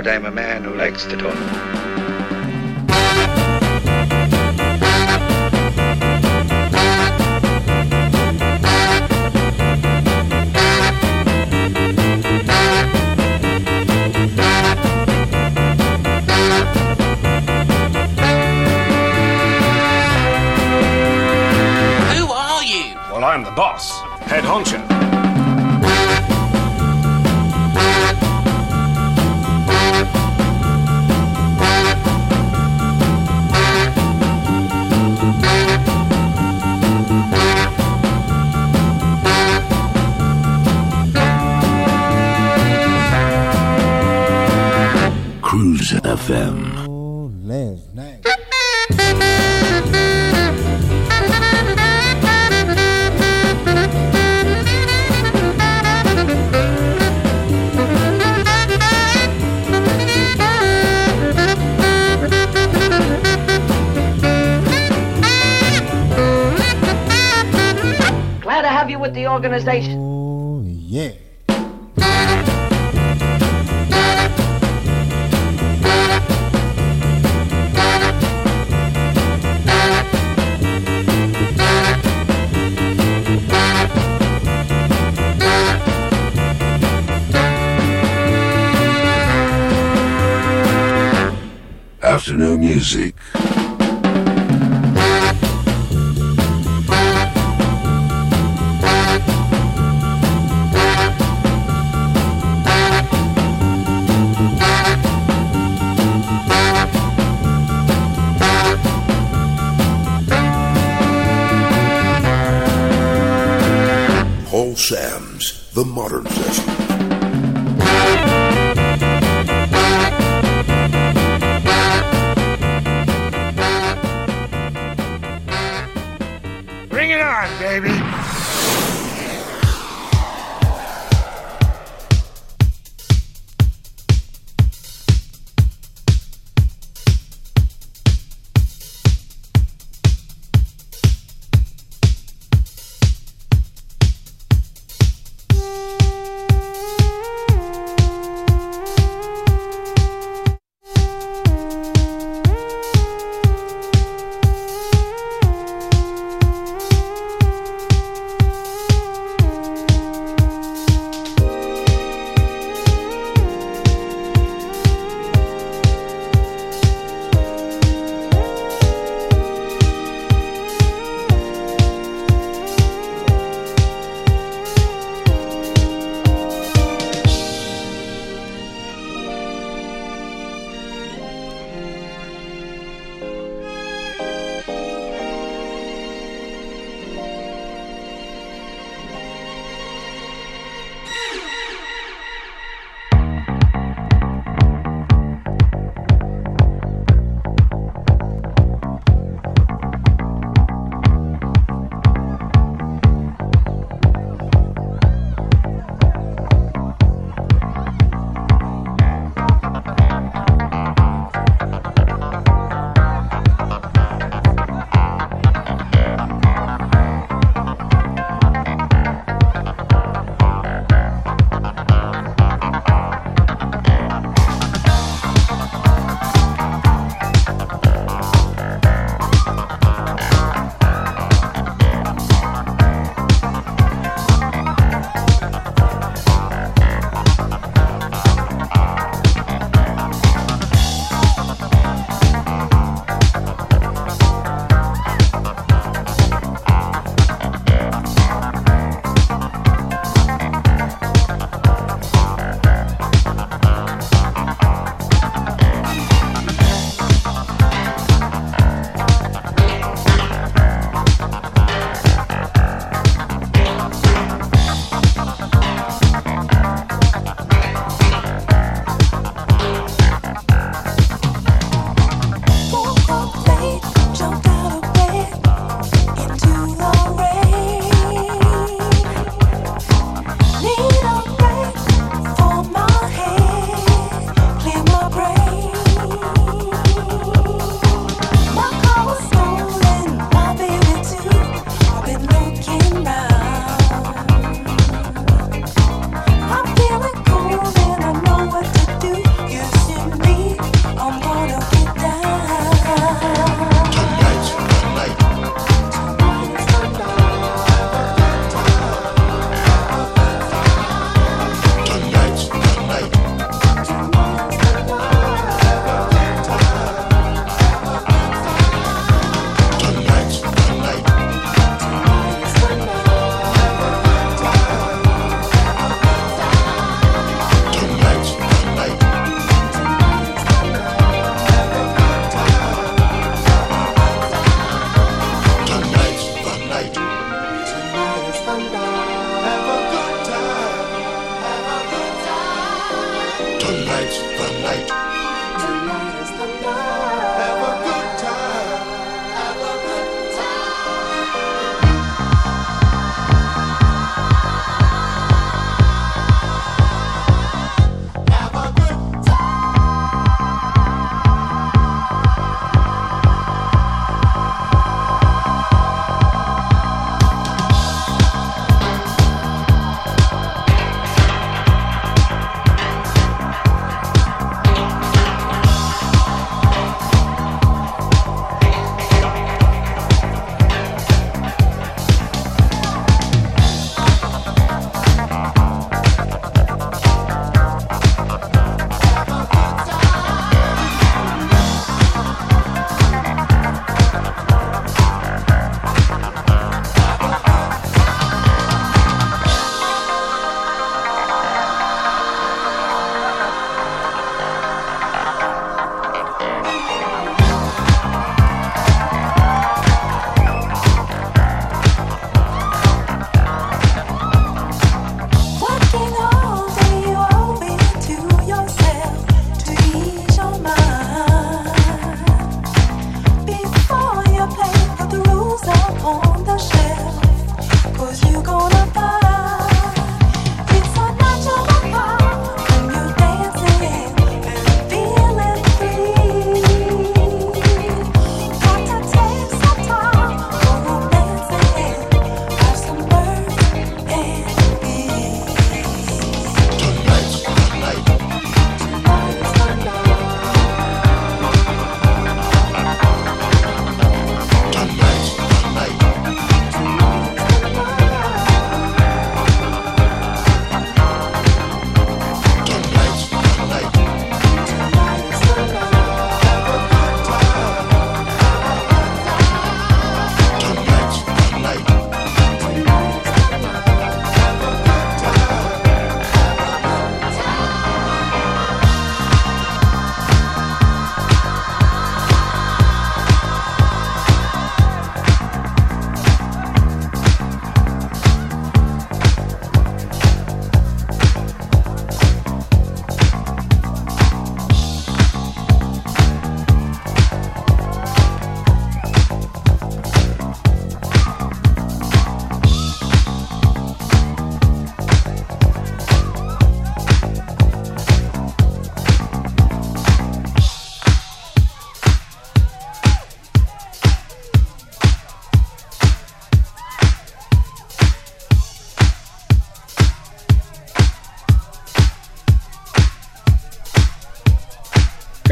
Out, I'm a man who likes to talk.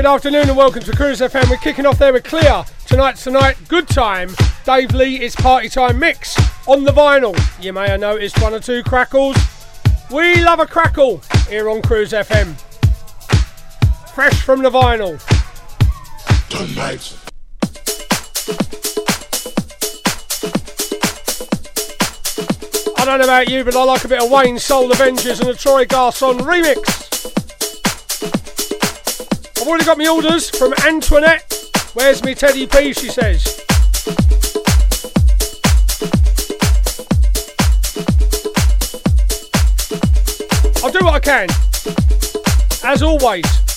Afternoon and welcome to Cruise FM. We're kicking off there with Kleeer. Tonight's tonight, good time. Dave Lee, it's party time mix on the vinyl. You may have noticed one or two crackles. We love a crackle here on Cruise FM. Fresh from the vinyl. Tonight. I don't know about you, but I like a bit of Wayne Soul Avengerz and a Trois Garcon remix. I've already got my orders from Antoinette. Where's me Teddy P? She says. I'll do what I can. As always.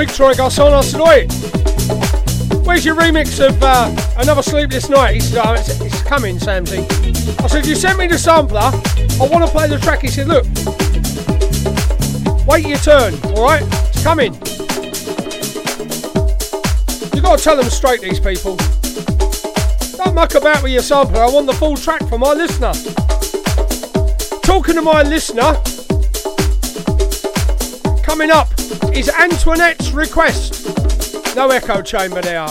week, Troy last night. Where's your remix of uh, Another Sleepless Night? He said, oh, it's, it's, coming, Samsy. I said, you sent me the sampler. I want to play the track. He said, look, wait your turn, all right? It's coming. you got to tell them straight, these people. Don't muck about with your sampler. I want the full track for my listener. Talking to my listener, Coming up is Antoinette's request. No echo chamber there.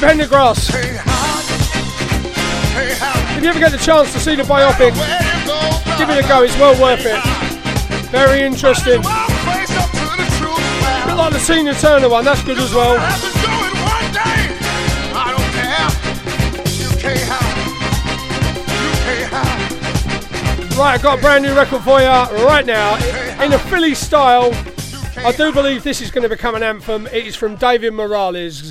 Pendergrass. If you ever get the chance to see the biopic, give it a go. It's well worth it. Very interesting. A bit like the Senior Turner one. That's good as well. Right, I've got a brand new record for you right now in a Philly style. I do believe this is going to become an anthem. It is from David Morales.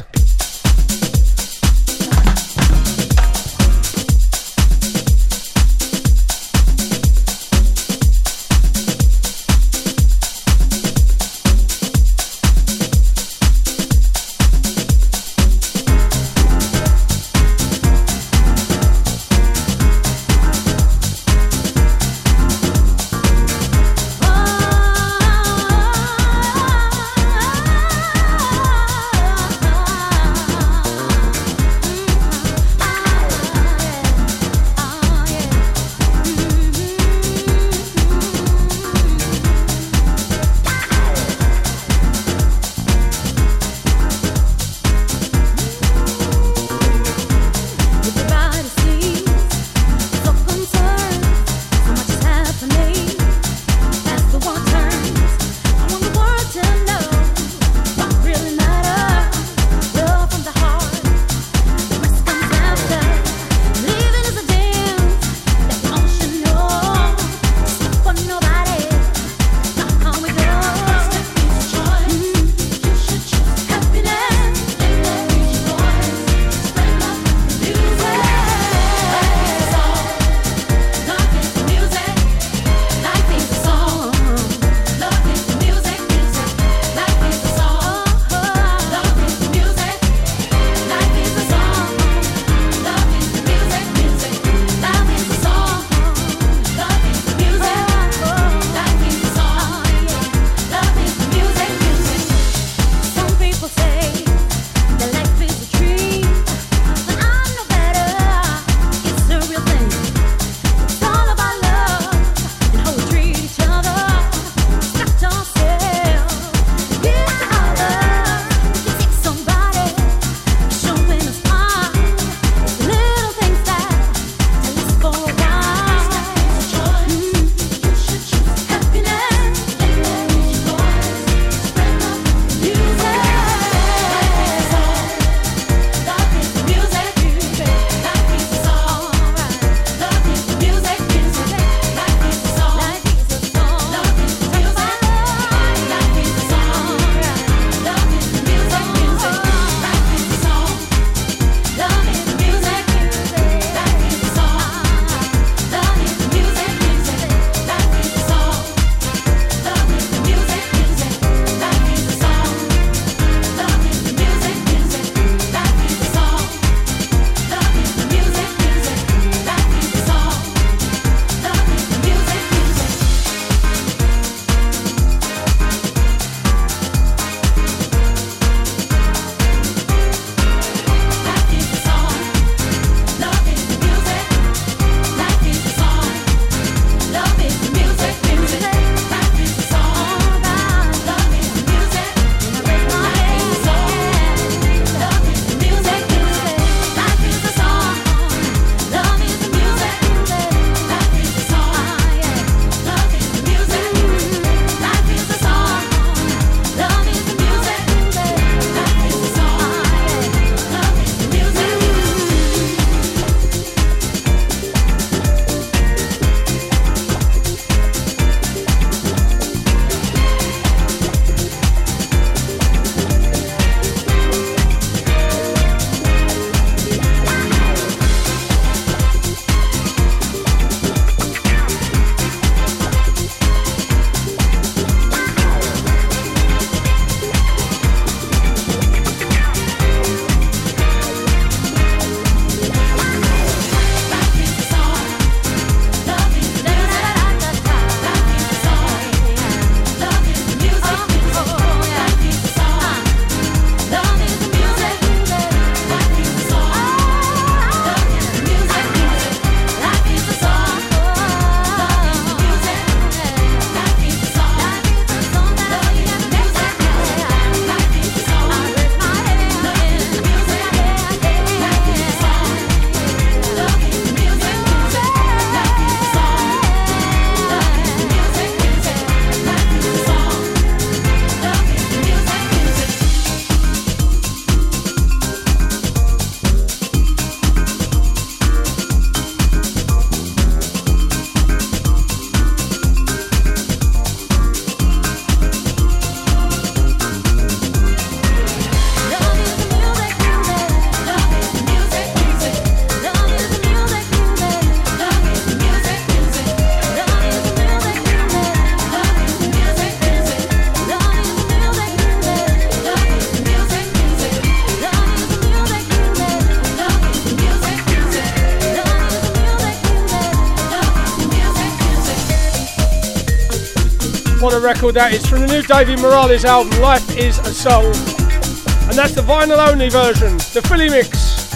A record that is from the new David Morales album, Life is a Song. And that's the vinyl only version, the Philly mix.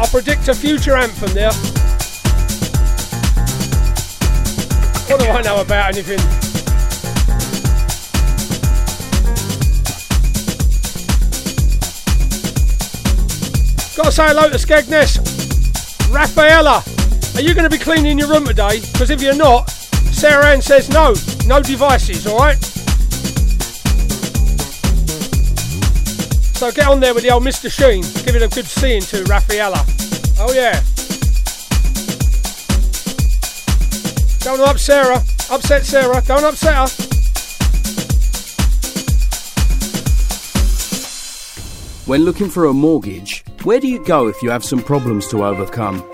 I predict a future anthem there. What do I know about anything? Gotta say hello to Skegness. Rafaela, are you going to be cleaning your room today? Because if you're not, Sarah Ann says no, no devices, alright? So get on there with the old Mr. Sheen. Give it a good seeing to Raffaella. Oh yeah. Don't up Sarah. Upset Sarah. Don't upset her. When looking for a mortgage, where do you go if you have some problems to overcome?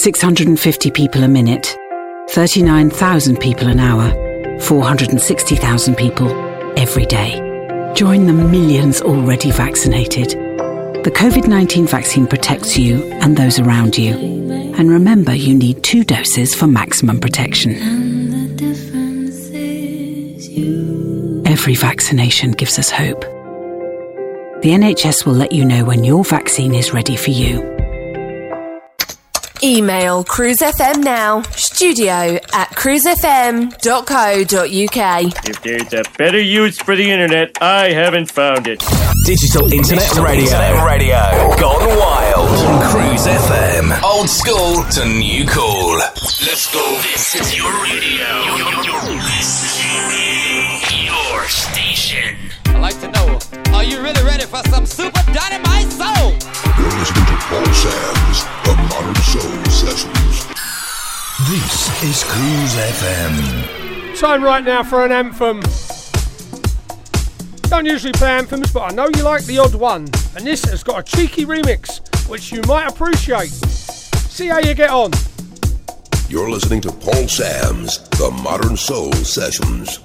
650 people a minute, 39,000 people an hour, 460,000 people every day. Join the millions already vaccinated. The COVID 19 vaccine protects you and those around you. And remember, you need two doses for maximum protection. Every vaccination gives us hope. The NHS will let you know when your vaccine is ready for you. Email Cruise FM now, studio at cruisefm.co.uk. If there's a better use for the internet, I haven't found it. Digital Internet Digital Radio. Internet Radio. Gone wild. On Cruise FM. Old school to new cool. Let's go. This is your radio. Your station. I'd like to know, are you really ready for some super dynamite soul? You're listening Paul Sams The Modern Soul Sessions. This is Cruise FM. Time right now for an anthem. Don't usually play anthems, but I know you like the odd one, and this has got a cheeky remix, which you might appreciate. See how you get on. You're listening to Paul Sams The Modern Soul Sessions.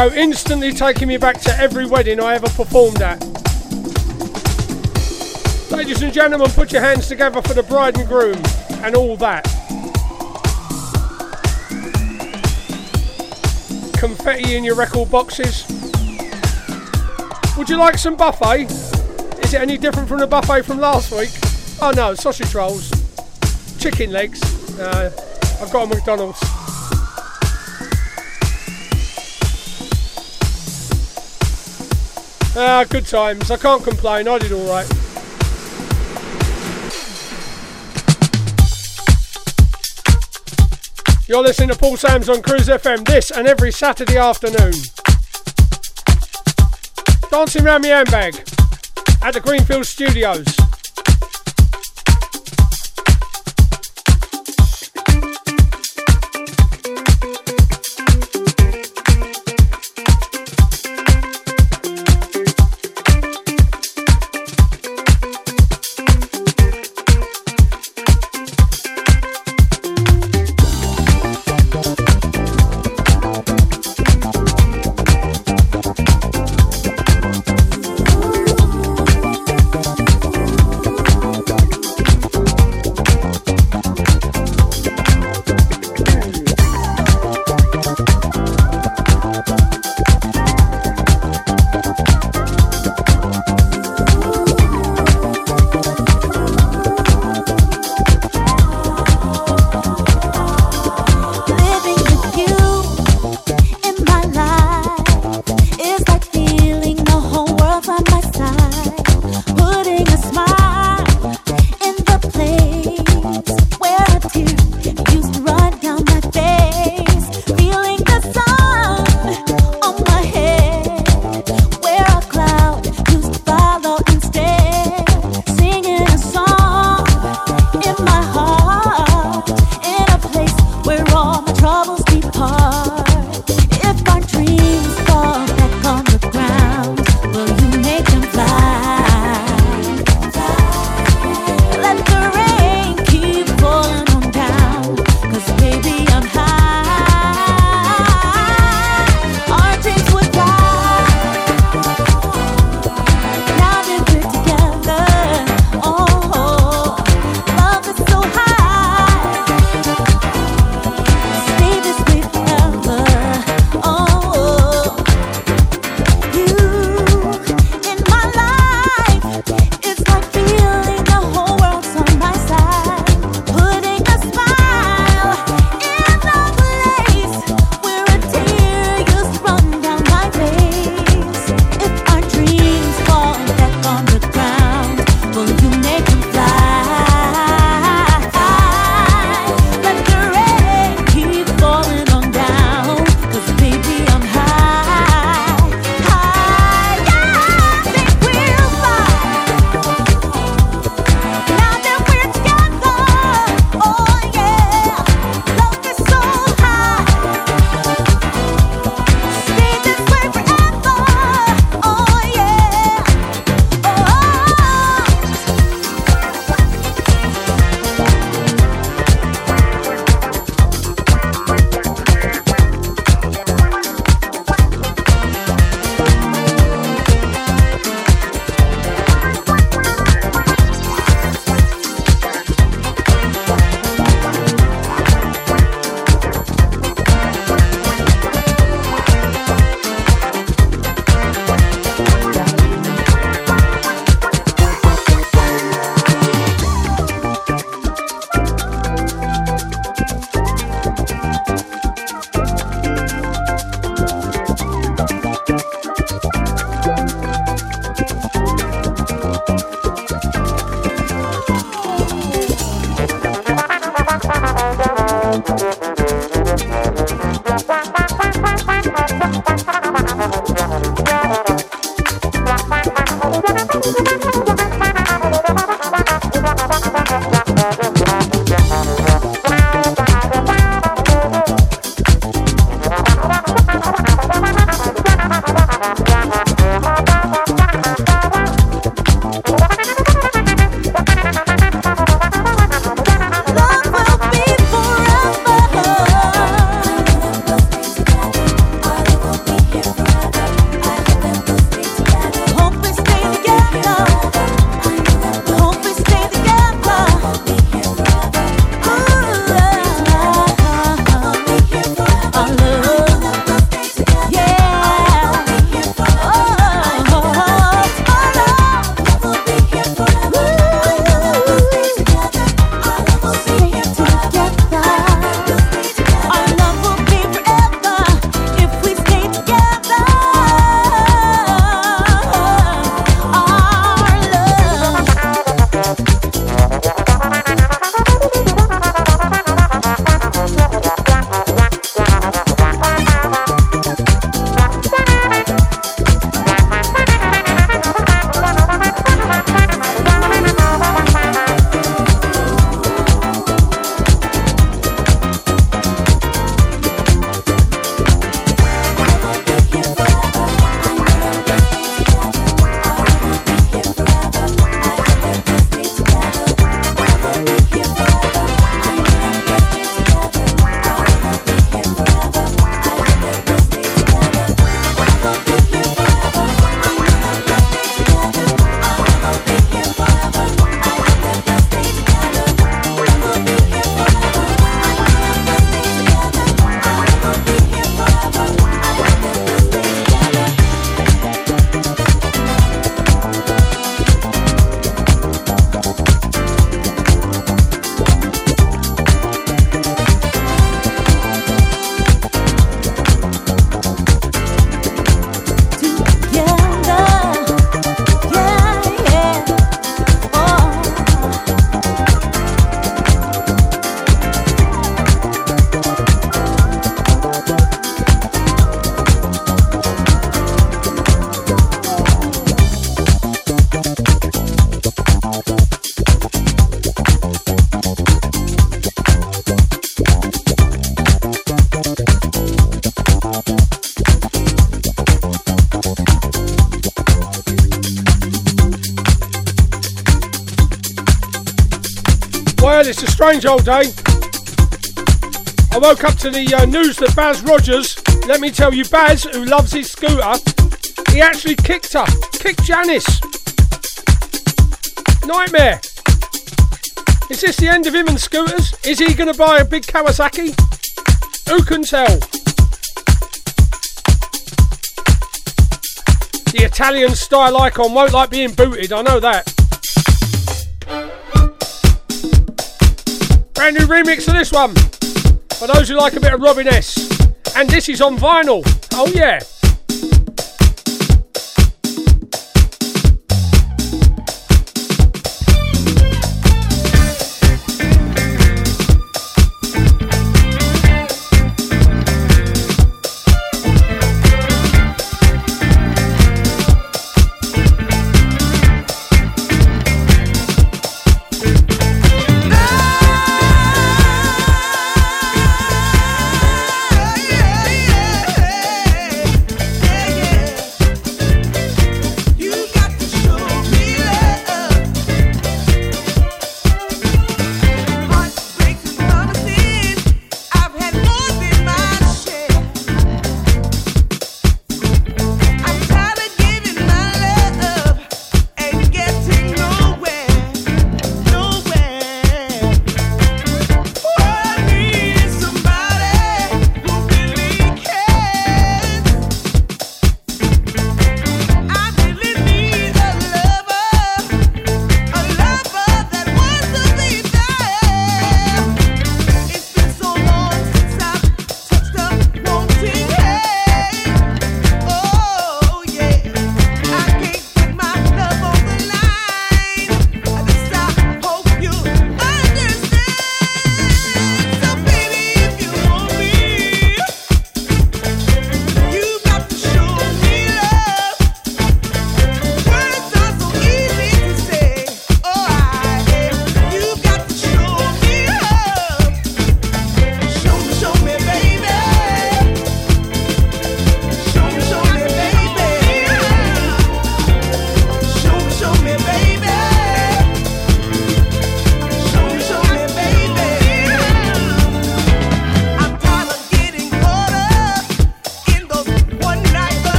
Go, instantly taking me back to every wedding I ever performed at. Ladies and gentlemen, put your hands together for the bride and groom and all that. Confetti in your record boxes. Would you like some buffet? Is it any different from the buffet from last week? Oh no, sausage rolls, chicken legs. Uh, I've got a McDonald's. Ah, good times. I can't complain. I did all right. You're listening to Paul Sams on Cruise FM this and every Saturday afternoon. Dancing round my handbag at the Greenfield Studios. Strange old day. I woke up to the uh, news that Baz Rogers, let me tell you, Baz, who loves his scooter, he actually kicked her, kicked Janice. Nightmare. Is this the end of him and scooters? Is he going to buy a big Kawasaki? Who can tell? The Italian style icon won't like being booted, I know that. Brand new remix of this one. For those who like a bit of Robin S. And this is on vinyl. Oh yeah.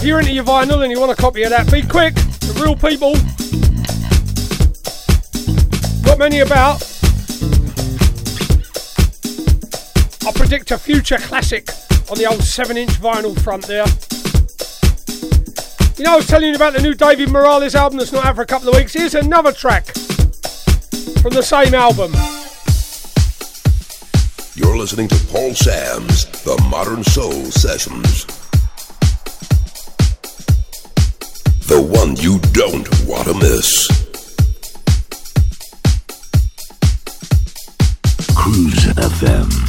If you're into your vinyl and you want a copy of that, be quick. The real people. Not many about. I predict a future classic on the old 7 inch vinyl front there. You know, I was telling you about the new David Morales album that's not out for a couple of weeks. Here's another track from the same album. You're listening to Paul Sam's The Modern Soul Sessions. You don't want to miss. Cruise FM.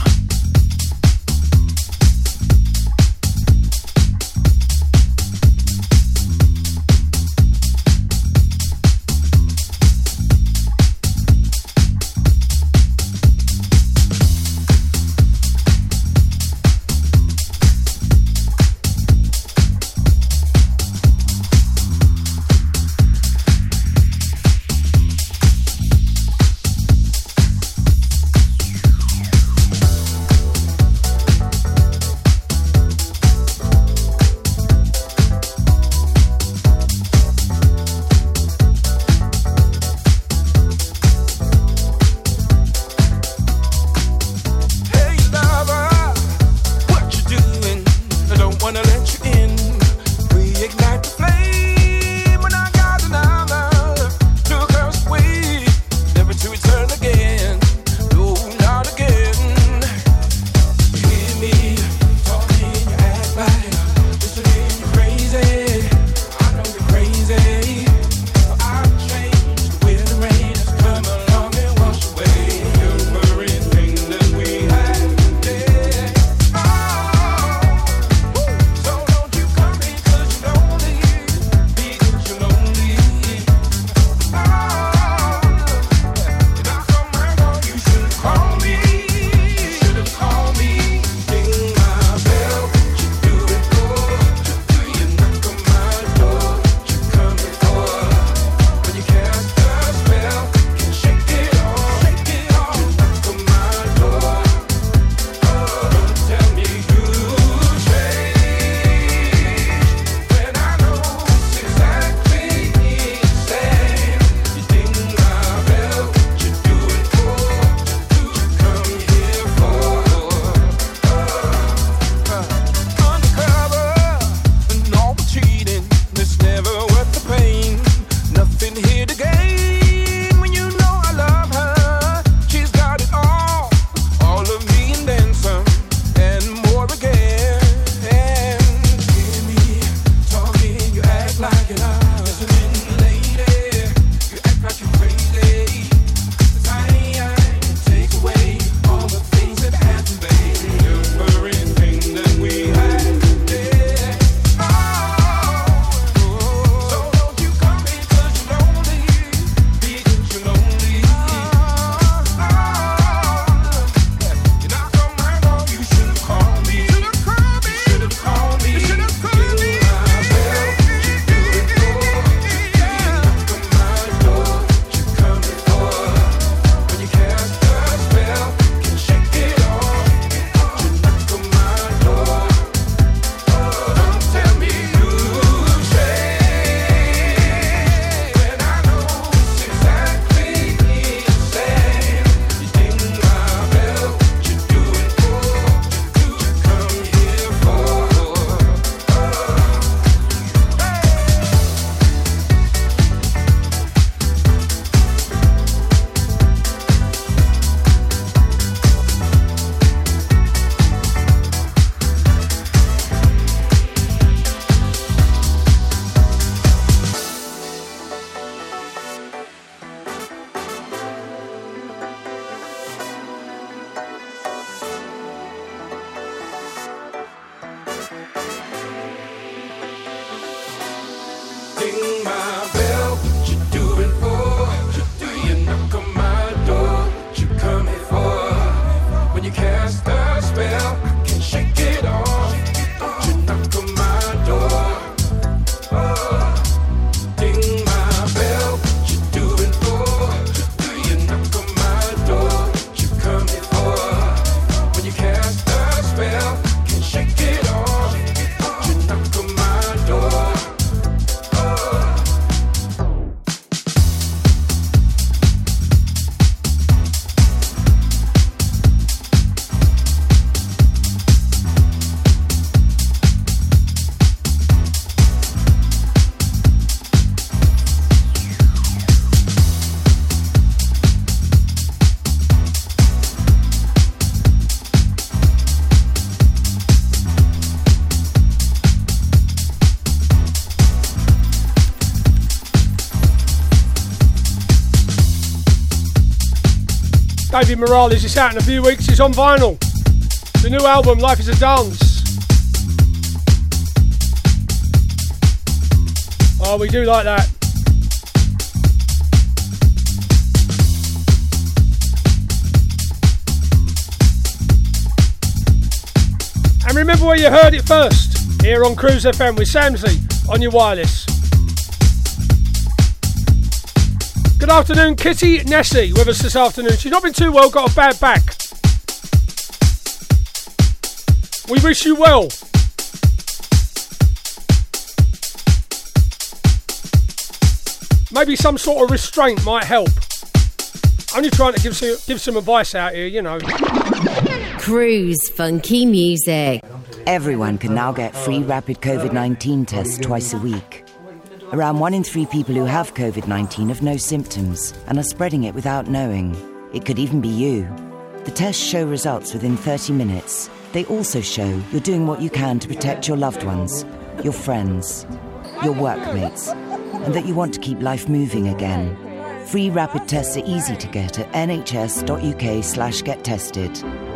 David Morales is out in a few weeks. It's on vinyl. The new album, Life is a Dance. Oh, we do like that. And remember where you heard it first, here on Cruise FM with Samsey on your wireless. Afternoon, Kitty Nessie, with us this afternoon. She's not been too well, got a bad back. We wish you well. Maybe some sort of restraint might help. Only trying to give some, give some advice out here, you know. Cruise Funky Music. Everyone can now get free rapid COVID 19 tests twice a week. Around one in three people who have COVID 19 have no symptoms and are spreading it without knowing. It could even be you. The tests show results within 30 minutes. They also show you're doing what you can to protect your loved ones, your friends, your workmates, and that you want to keep life moving again. Free rapid tests are easy to get at nhs.uk slash get tested.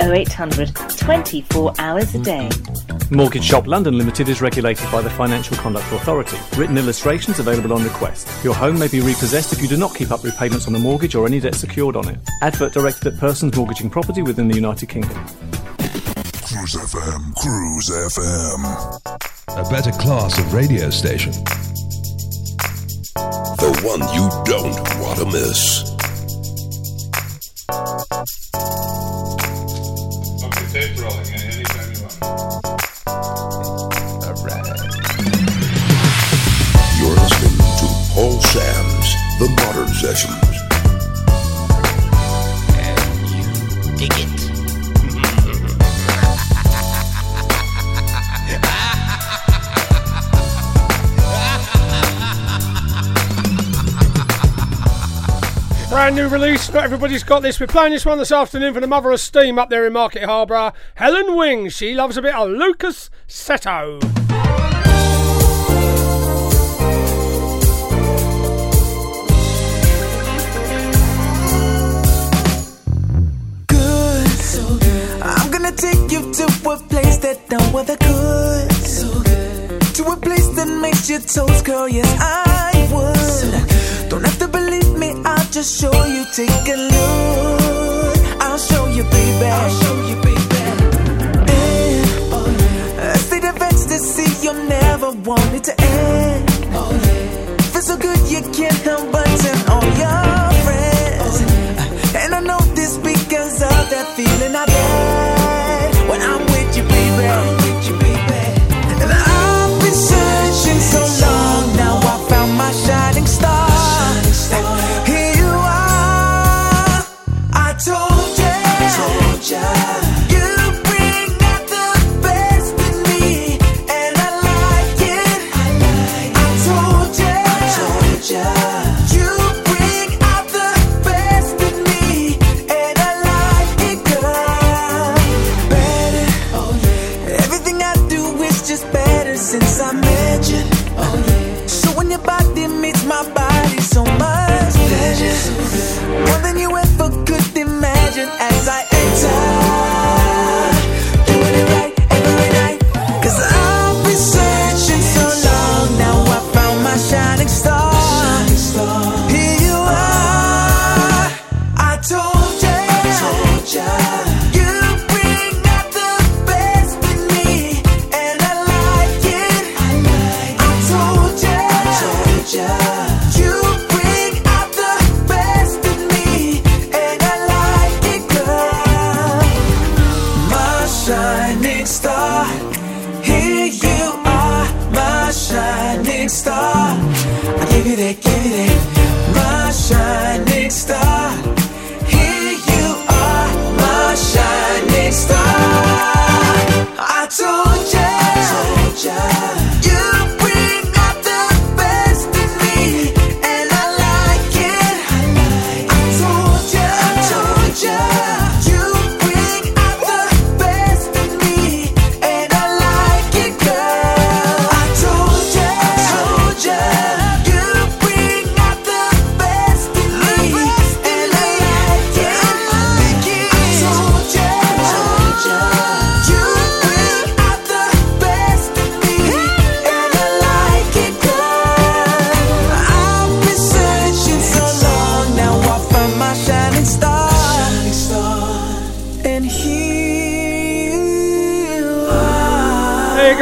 0800 24 hours a day. Mortgage Shop London Limited is regulated by the Financial Conduct Authority. Written illustrations available on request. Your home may be repossessed if you do not keep up repayments on the mortgage or any debt secured on it. Advert directed at persons mortgaging property within the United Kingdom. Cruise FM, Cruise FM. A better class of radio station. The one you don't want to miss. You. You're listening to Paul Sam's The Modern Sessions. Dig it. Brand new release, not everybody's got this. We're playing this one this afternoon for the mother of steam up there in Market Harbour. Helen Wing, she loves a bit of Lukas Setto. good. So good. I'm gonna take you to a place that no other could. So good. To a place that makes your toes curl, yes, I would. Don't just show you. Take a look. I'll show you, baby. I'll show you, baby. And a state of ecstasy, you'll never want it to end. Oh, yeah. Feel so good, you can't help but turn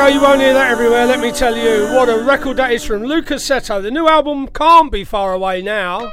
you won't hear that everywhere, let me tell you. What a record that is from Lukas Setto. The new album can't be far away now.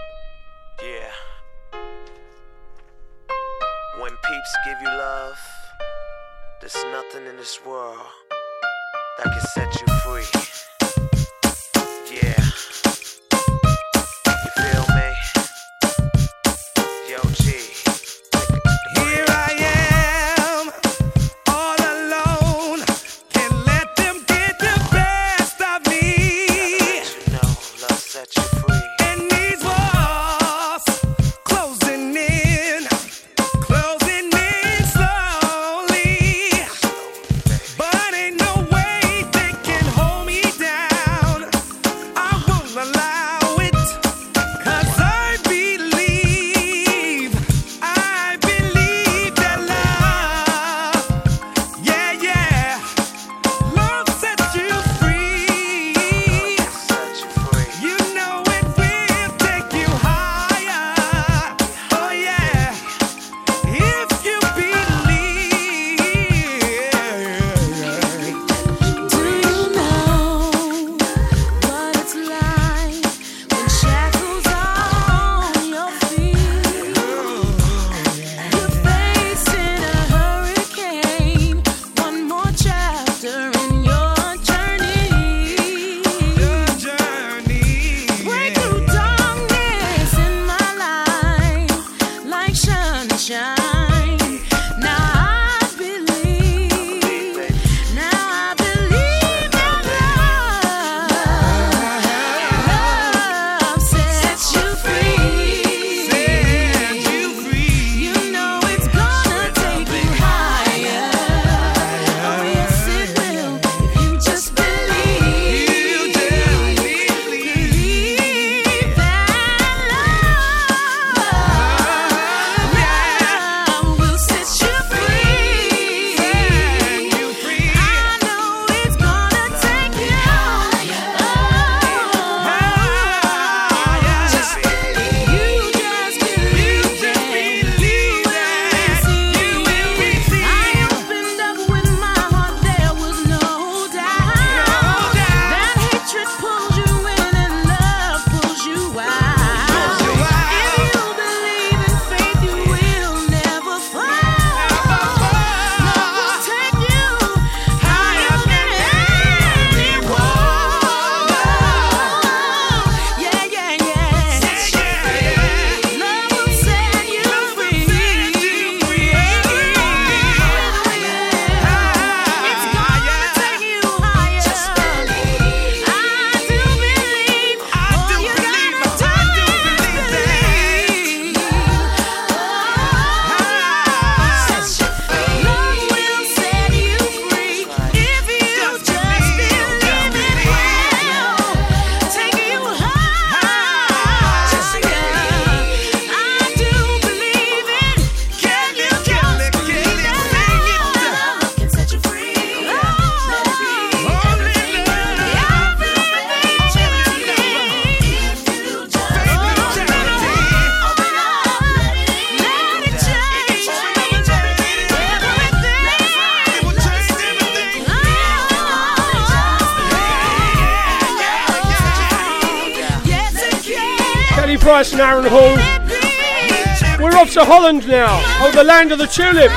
Holland now, of the land of the tulip.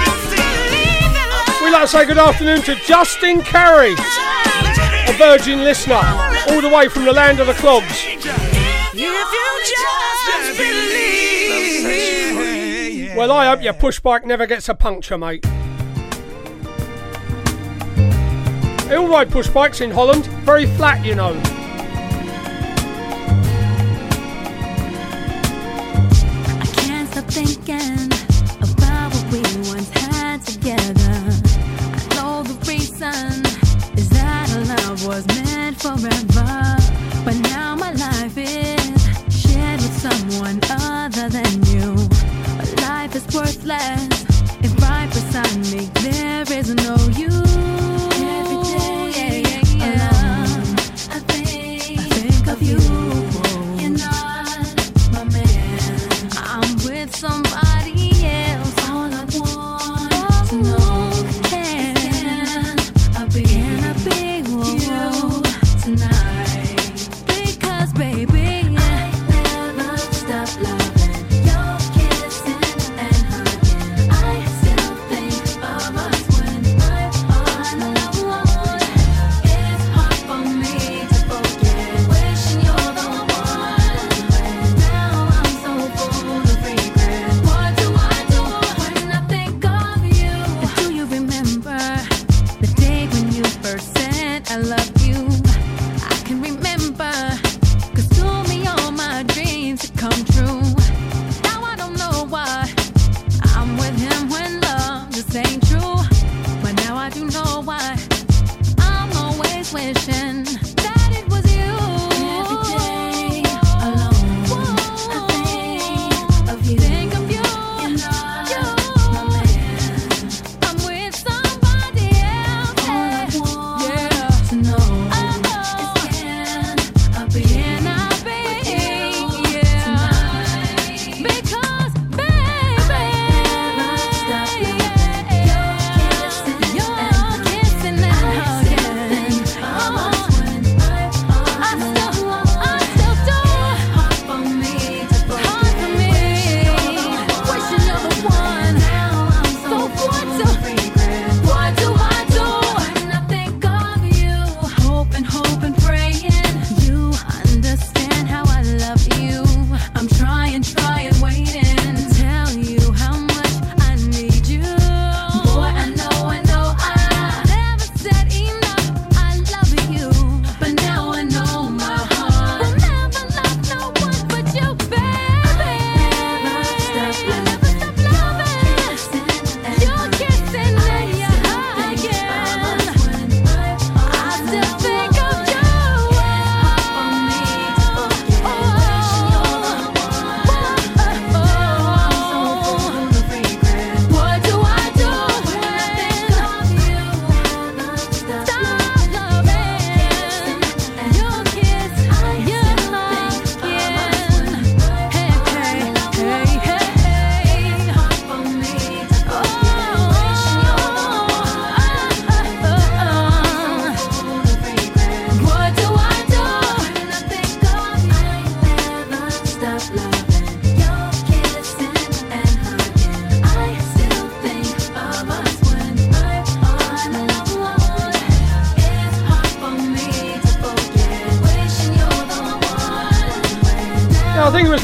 We'd like to say good afternoon to Justin Carey, a virgin listener, all the way from the land of the clogs. Well, I hope your push bike never gets a puncture, mate. All ride push bikes in Holland, very flat, you know.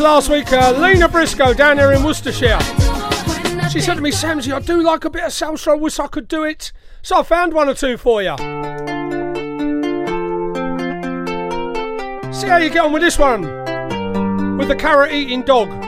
last week, uh, Lena Briscoe down there in Worcestershire. She said to me, Samsy, I do like a bit of salsa, I wish I could do it. So I found one or two for you. See how you get on with this one. With the carrot eating dog.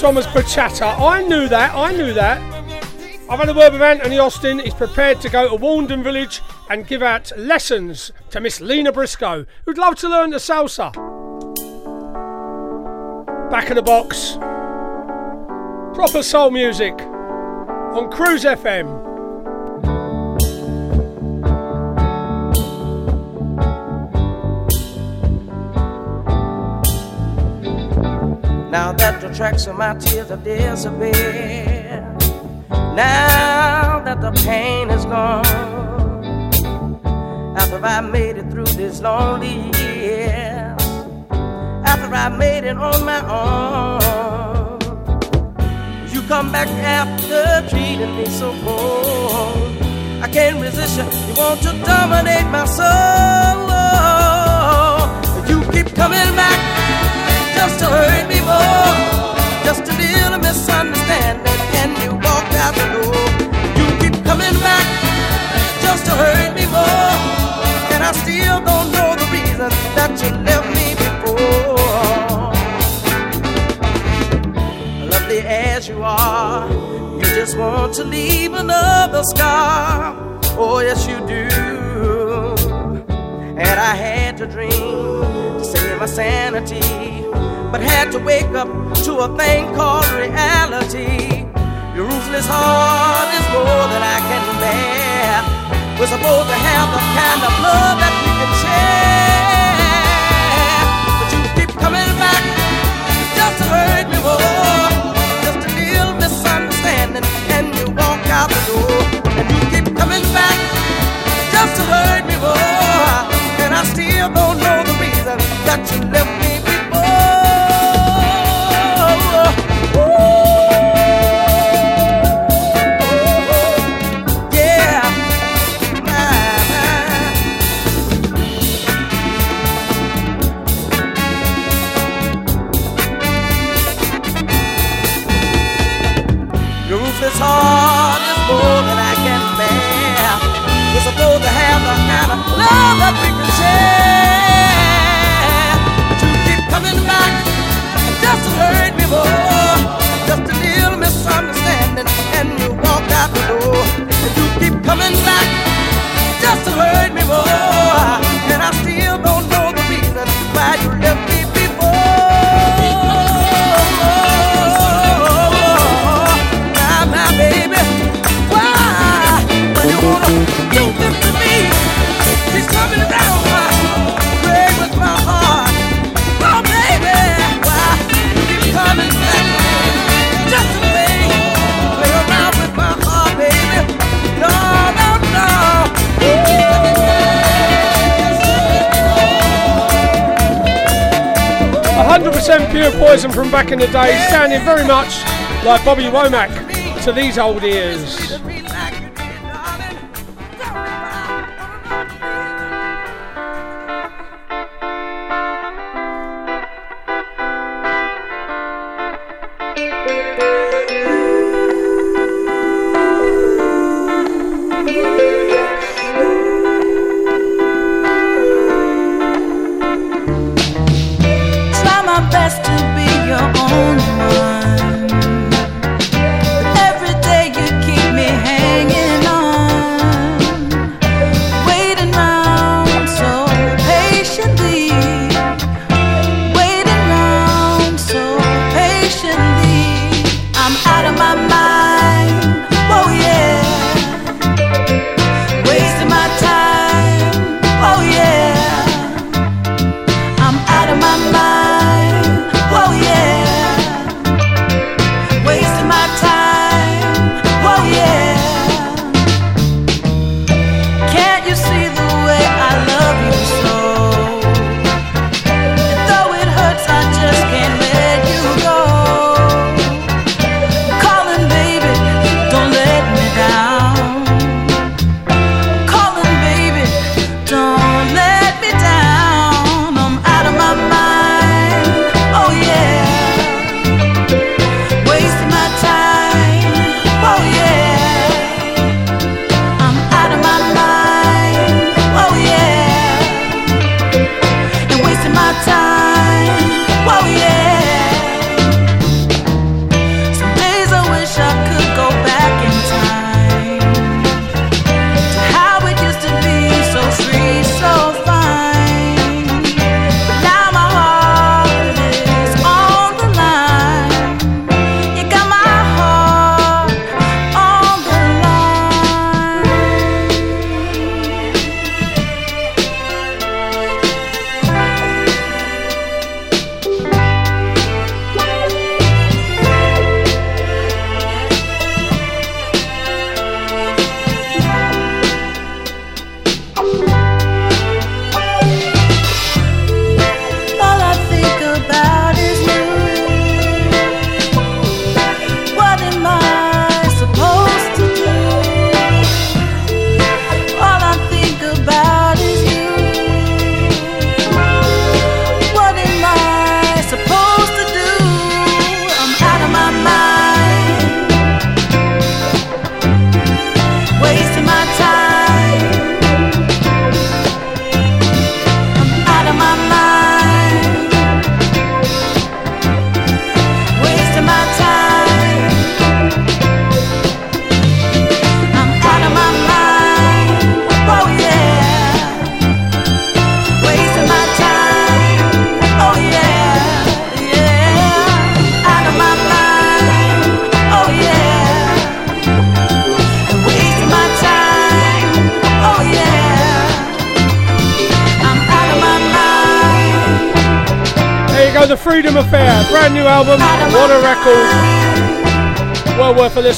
first one was Bachata. I knew that, I knew that. I've had a word with Anthony Austin. He's prepared to go to Walden Village and give out lessons to Miss Lena Briscoe, who'd love to learn the salsa. Back of the box. Proper soul music on Cruise FM. dance my tears of disappear. Now that the pain is gone, after I made it through this lonely year, after I made it on my own, you come back after treating me so cold. I can't resist you. You want to dominate my soul. You keep coming back just to hurt me more just a little misunderstanding, and you walk out the door. You keep coming back just to hurt me more, and I still don't know the reason that you left me before. Lovely as you are, you just want to leave another scar. Oh, yes, you do. And I had to dream to save my sanity, but had to wake up to a thing called reality. Your ruthless heart is more than I can bear. We're supposed to have the kind of love that we can share, but you keep coming back just to hurt me more. Just a little misunderstanding, and you walk out the door, and you keep coming back just to hurt me more. And I still don't know the reason that you left me coming back just to hurt me pure poison from back in the day, sounding very much like Bobby Womack to these old ears.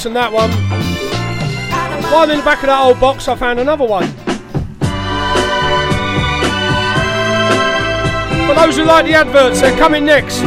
Worth that one. While in the back of that old box, I found another one. For those who like the adverts, they're coming next.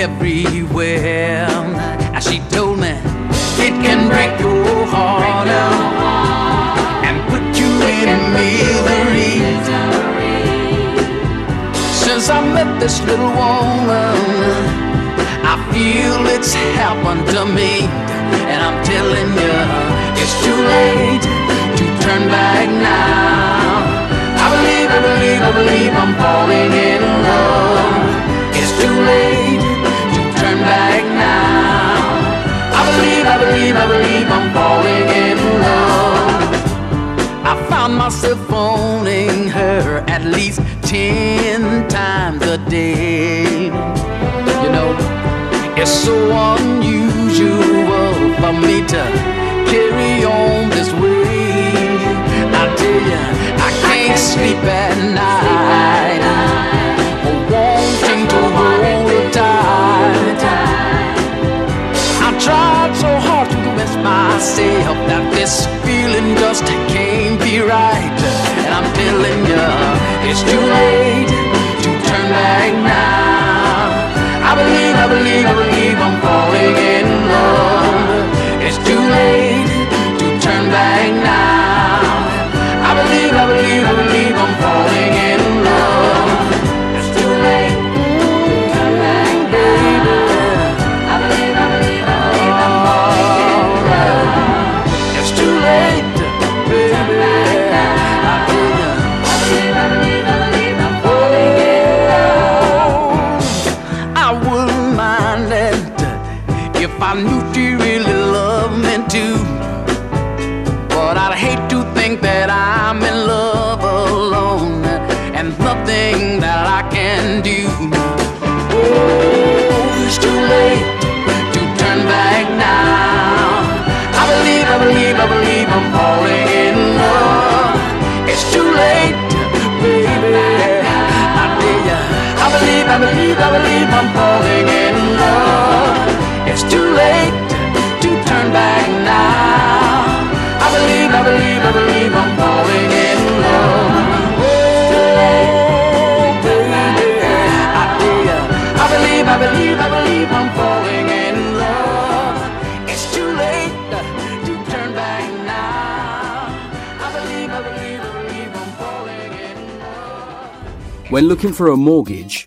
Everywhere. As she told me, it can break your heart out and put you in misery. Since I met this little woman, I feel it's happened to me, and I'm telling you, it's too late to turn back now. I believe, I believe, I believe I'm falling in love. It's too late back now. I believe, I believe, I believe I'm falling in love. I found myself phoning her at least ten times a day. You know, it's so unusual for me to carry on this way. I tell you, I can't sleep at night. Myself that this feeling just can't be right. And I'm telling you, it's too late to turn back now. I believe, I believe, I believe believe, I'm falling in love. It's too late to turn back now. I believe, I believe, I believe I'm falling in love. I believe, I believe, I believe I'm falling in love. It's too late to turn back now. I believe, I believe, I believe I'm falling in When looking for a mortgage,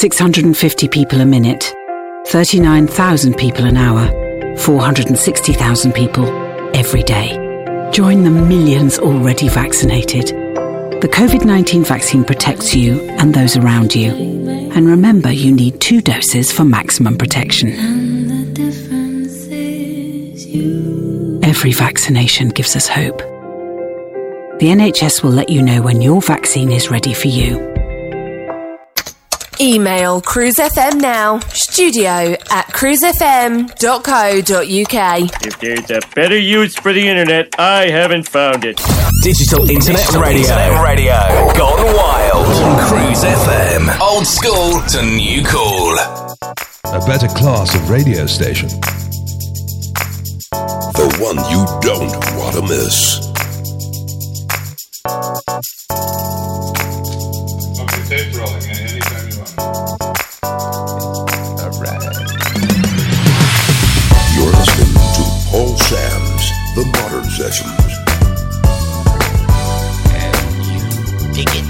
650 people a minute, 39,000 people an hour, 460,000 people every day. Join the millions already vaccinated. The COVID 19 vaccine protects you and those around you. And remember, you need two doses for maximum protection. Every vaccination gives us hope. The NHS will let you know when your vaccine is ready for you. Email cruisefm now, studio at cruisefm.co.uk. If there's a better use for the internet, I haven't found it. Digital Internet Digital Radio. Internet radio. Gone wild on Cruise FM. Old school to new cool. A better class of radio station. The one you don't want to miss. Sams, the modern sessions. And you dig it.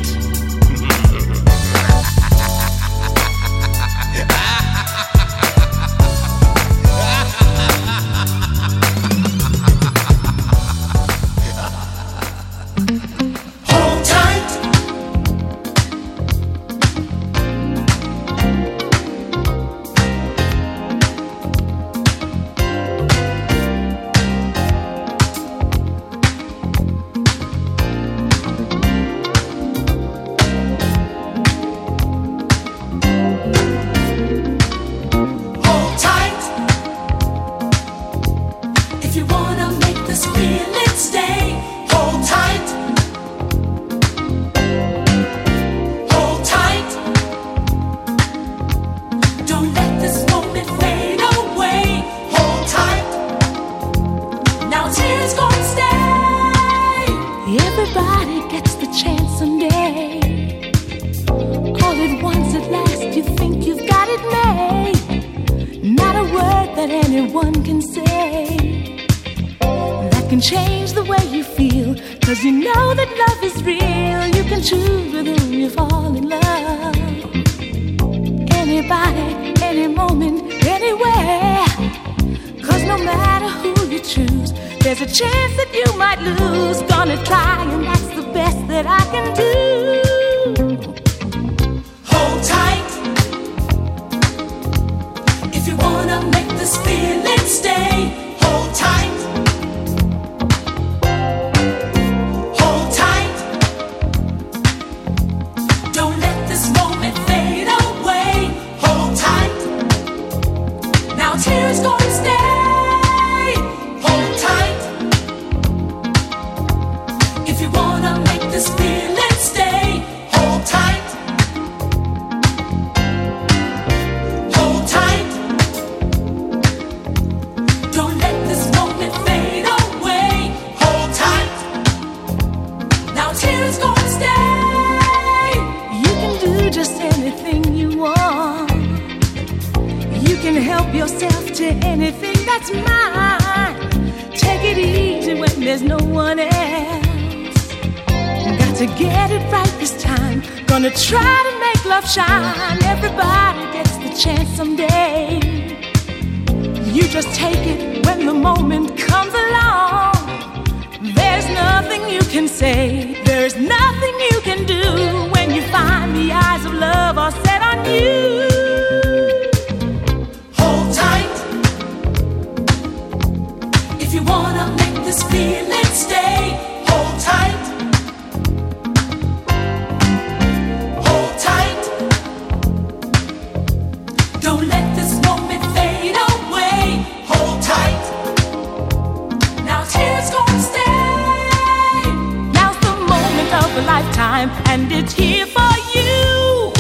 a lifetime, and it's here for you.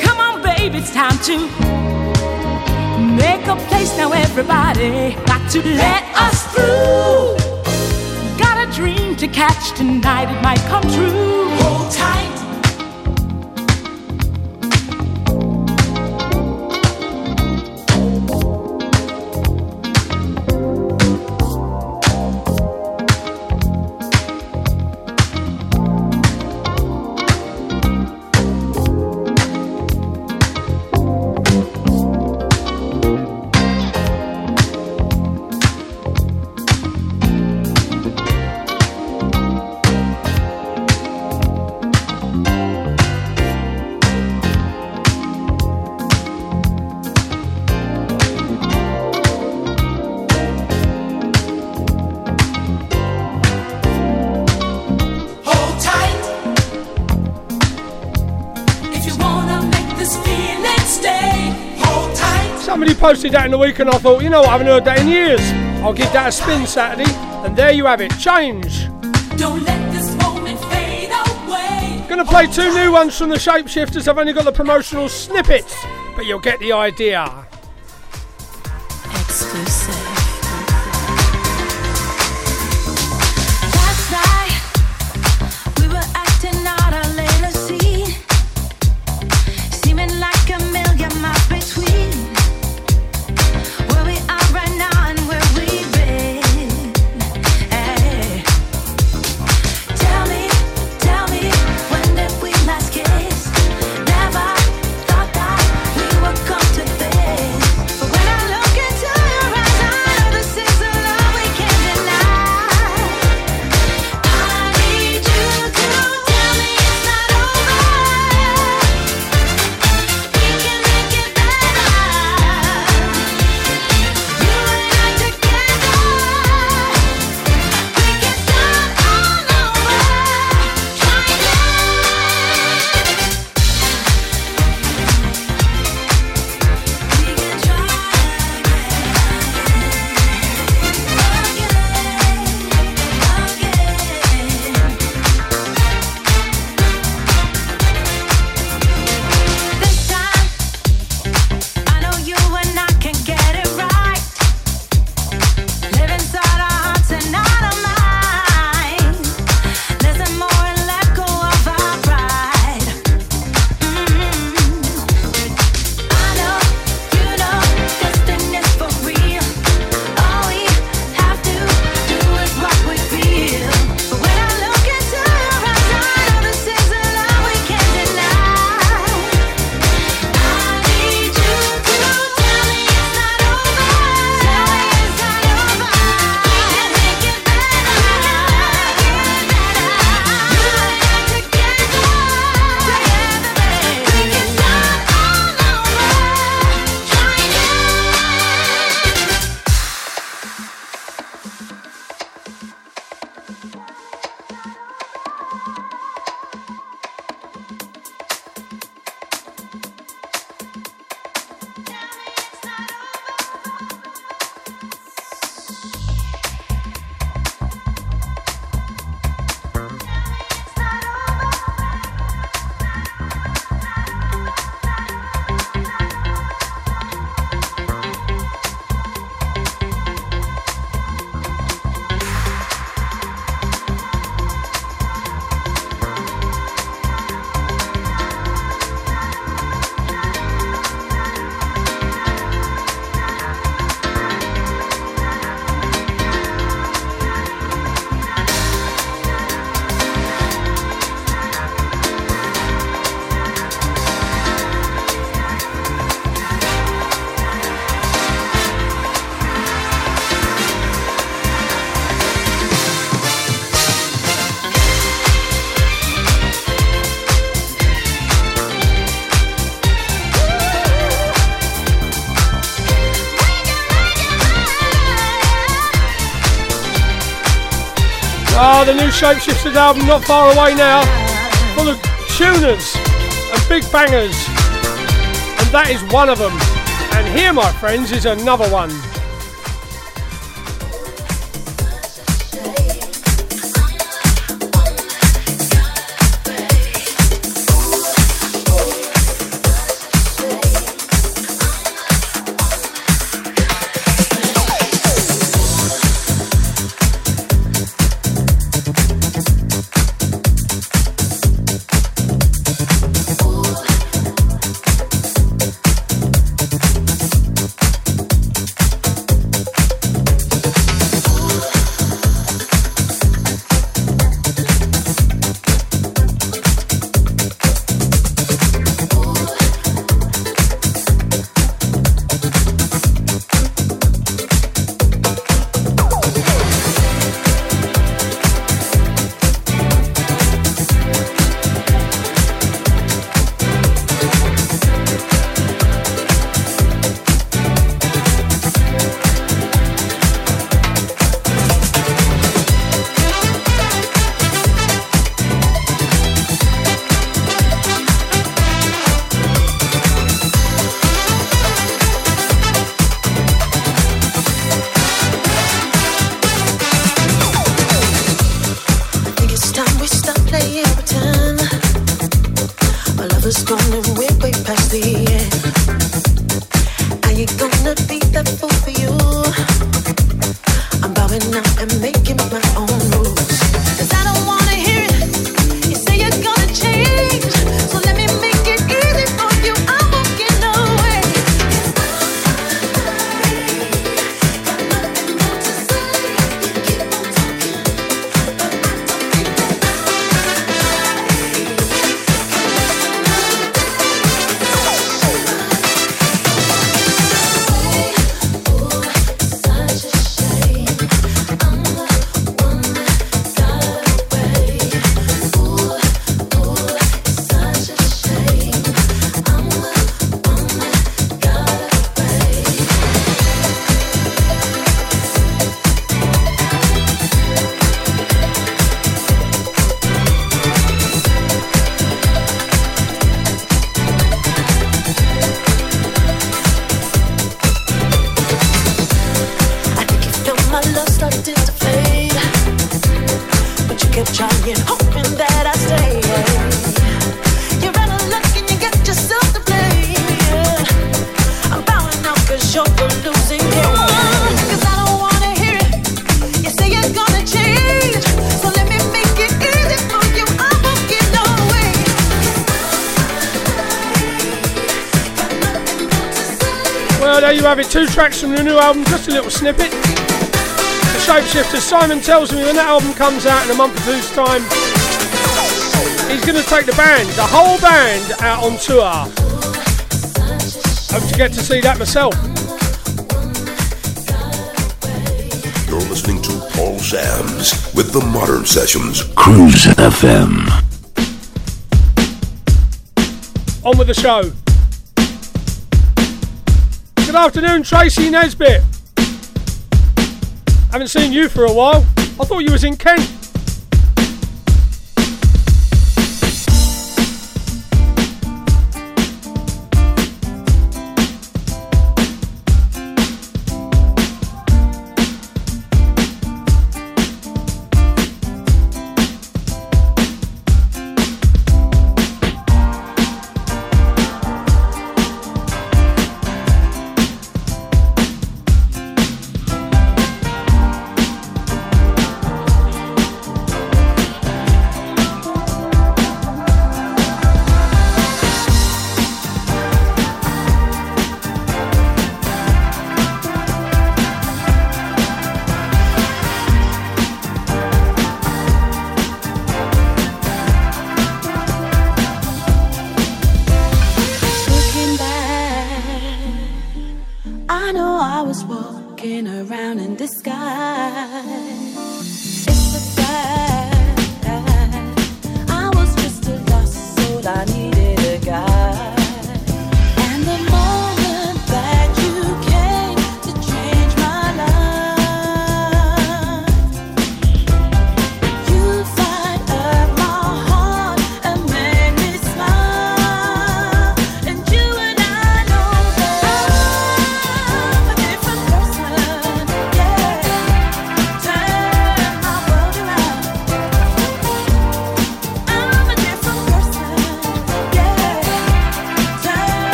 Come on, baby, it's time to make a place now. Everybody got to let us through. Got a dream to catch tonight, it might come true. Hold tight. posted that in the week and I thought, you know what, I haven't heard that in years. I'll give that a spin Saturday, and there you have it, change. Gonna play two new ones from the Shapeshifters. I've only got the promotional snippets, but you'll get the idea. Shapeshifters album not far away now, full of tuners and big bangers, and that is one of them. And here, my friends, is another one. Tracks from the new album, just a little snippet. The Shapeshifters. Simon tells me when that album comes out in a month or two's time, he's going to take the band, the whole band, out on tour. Hope to get to see that myself. You're listening to Paul Sams with the Modern Sessions. Cruise FM. On with the show. Good afternoon, Tracy Nesbitt. Haven't seen you for a while. I thought you was in Kent.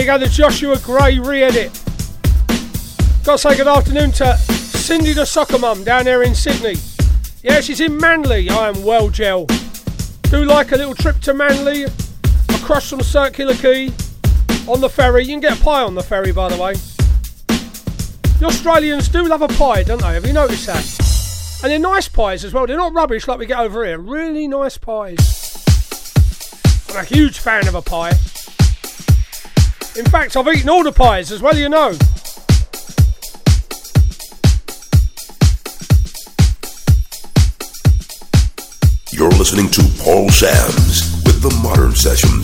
You go, the Joshua Grey re-edit. Got to say good afternoon to Cindy the soccer mum down there in Sydney. Yeah, she's in Manly. I am well, gel. Do like a little trip to Manly, across from Circular Quay, on the ferry. You can get a pie on the ferry, by the way. The Australians do love a pie, don't they? Have you noticed that? And they're nice pies as well. They're not rubbish like we get over here. Really nice pies. I'm a huge fan of a pie. In fact, I've eaten all the pies as well, you know. You're listening to Paul Sams with the Modern Sessions.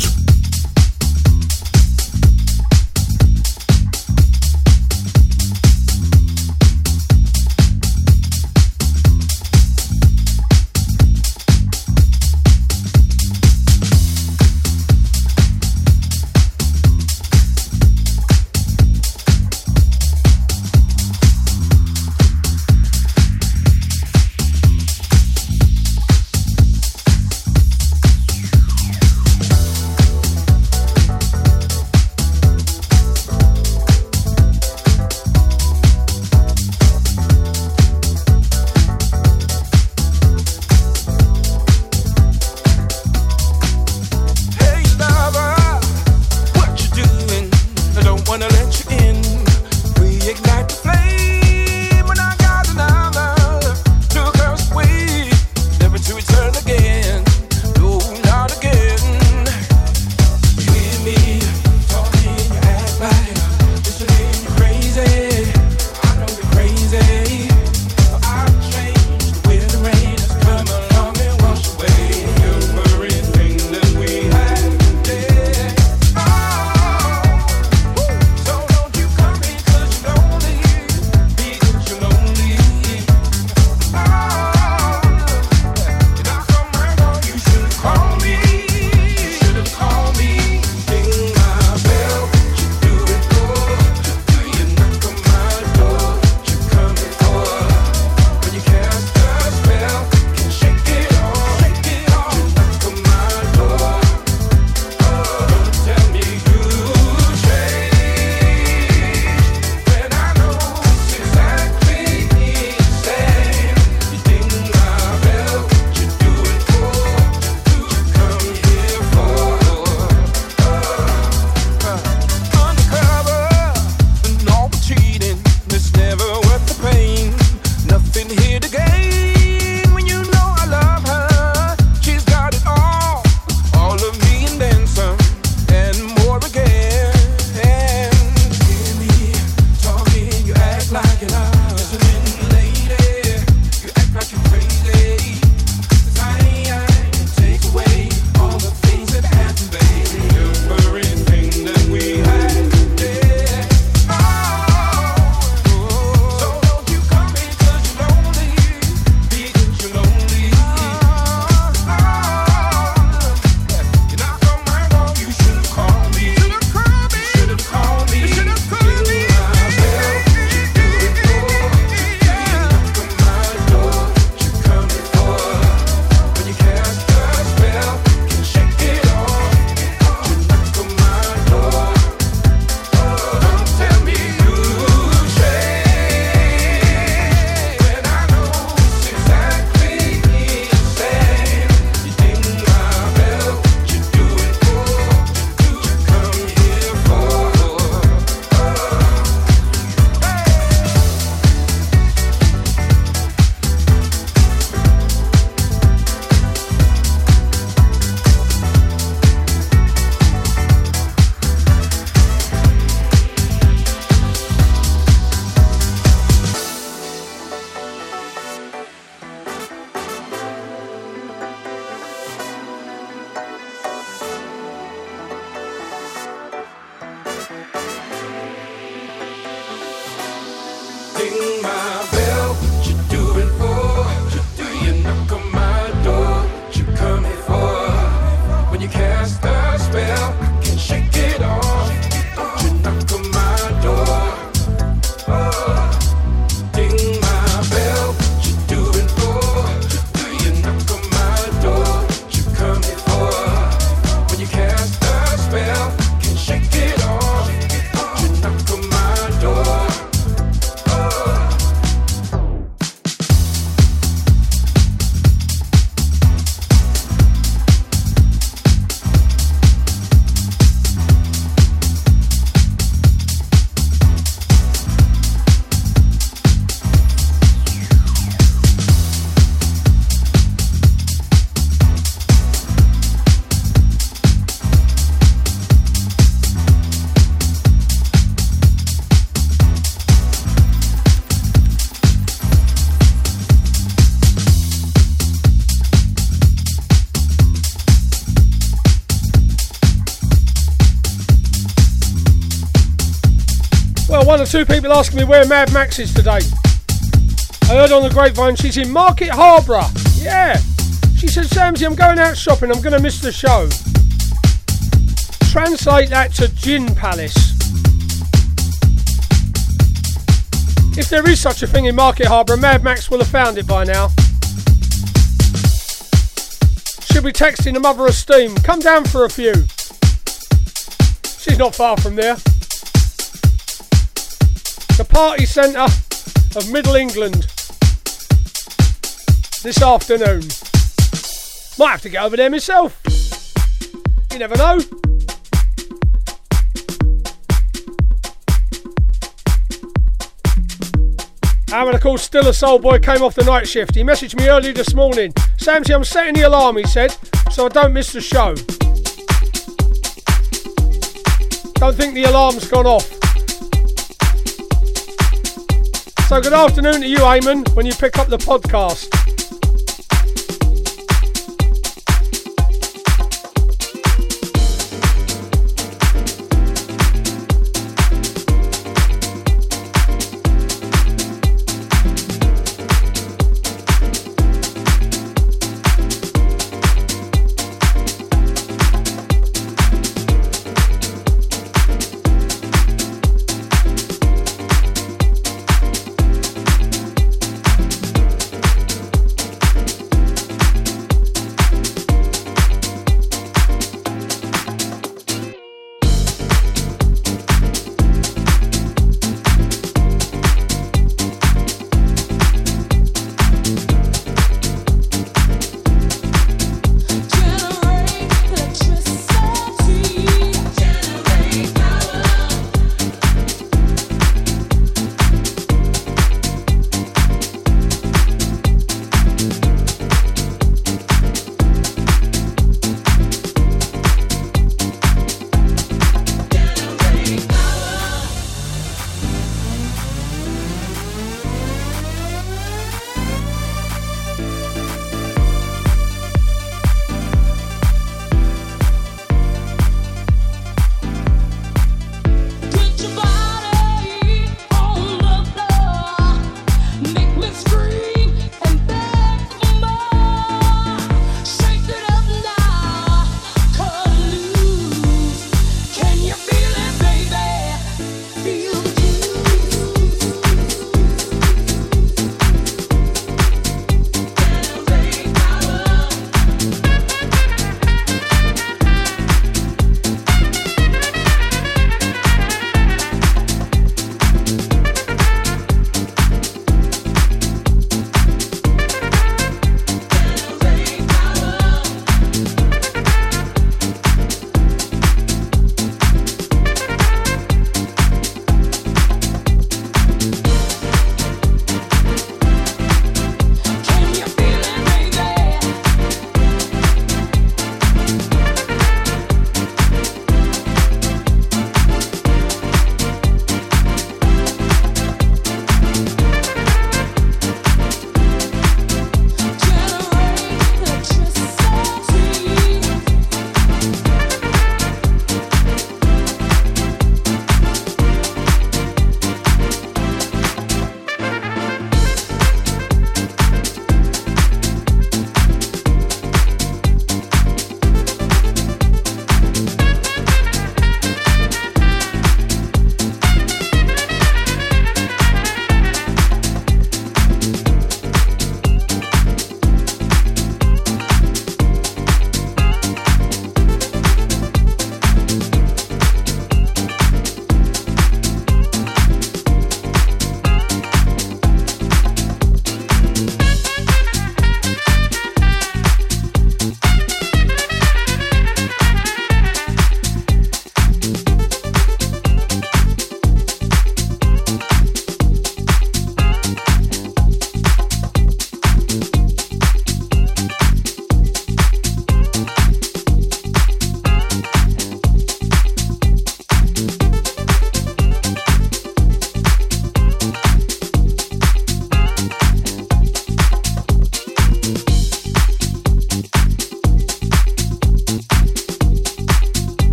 Two people asking me where Mad Max is today. I heard on the grapevine she's in Market Harborough. Yeah. She said, Samsy, I'm going out shopping. I'm going to miss the show. Translate that to Gin Palace. If there is such a thing in Market Harborough, Mad Max will have found it by now. She'll be texting the mother of steam. Come down for a few. She's not far from there. Party centre of Middle England. This afternoon. Might have to get over there myself. You never know. Aaron, of course, still a soul boy, came off the night shift. He messaged me early this morning. Samsy, I'm setting the alarm, he said, so I don't miss the show. Don't think the alarm's gone off. So good afternoon to you, Eamon, when you pick up the podcast.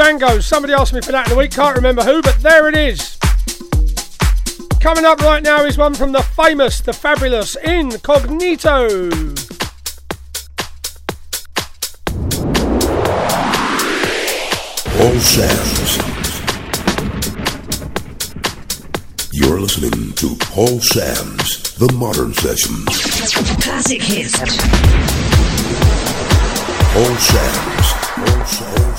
Django. Somebody asked me for that in the week, can't remember who, but there it is. Coming up right now is one from the famous, the fabulous Incognito. All Sams. You're listening to Paul Sams, The Modern Sessions. Classic hits. Paul Sams. Paul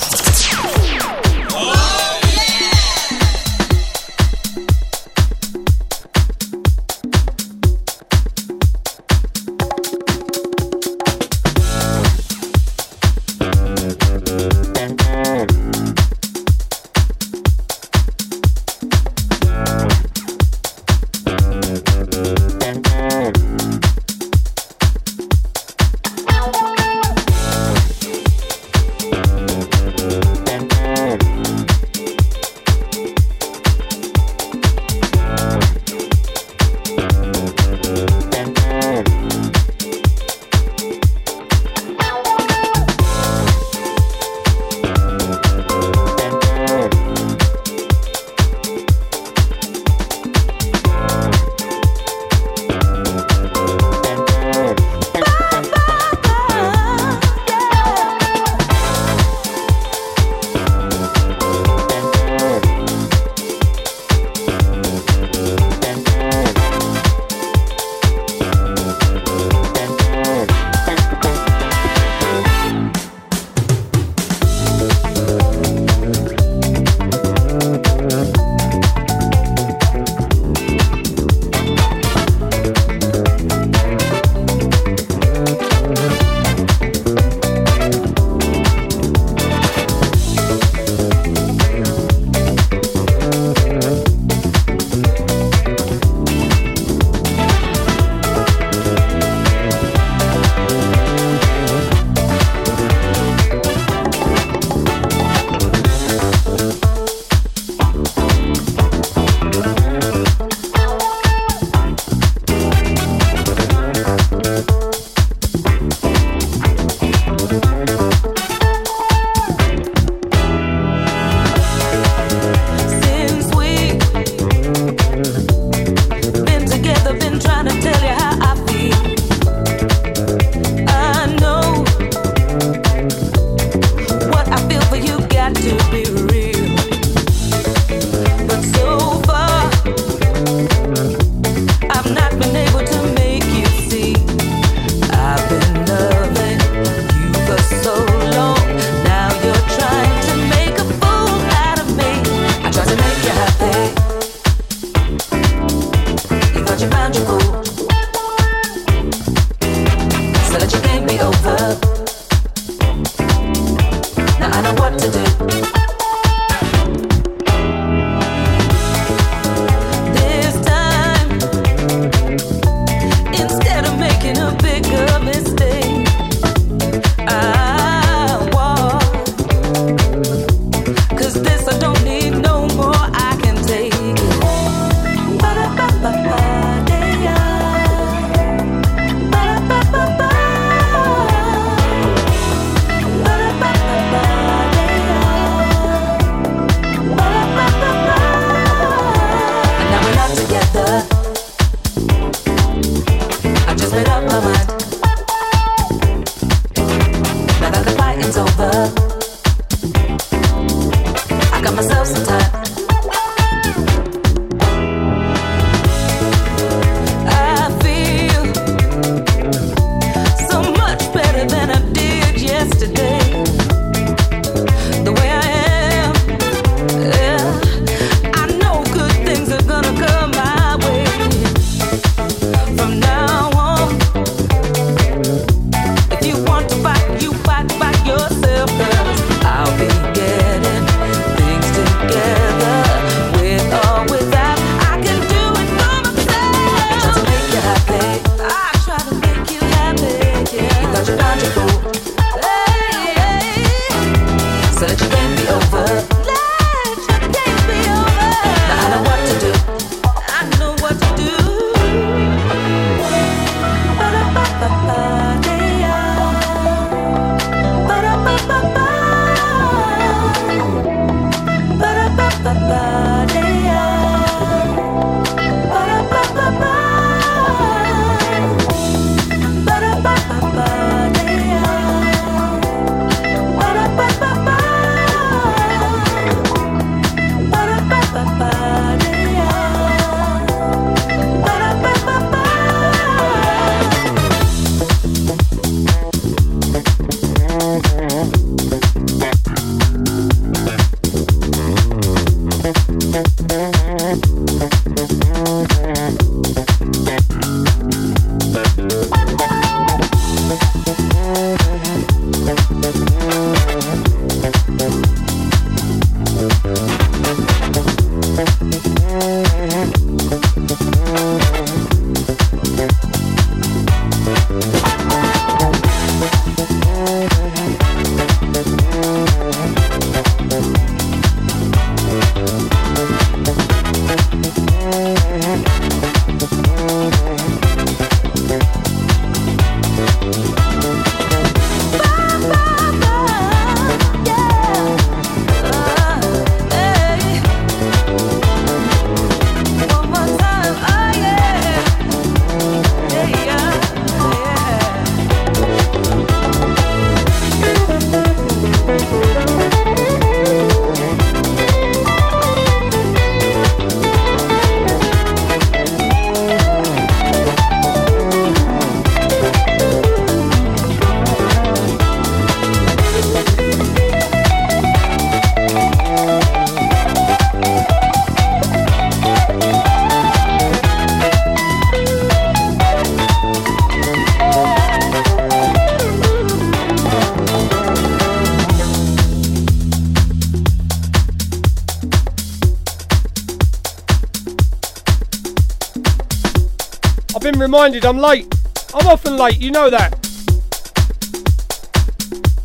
been I'm late. I'm often late, you know that.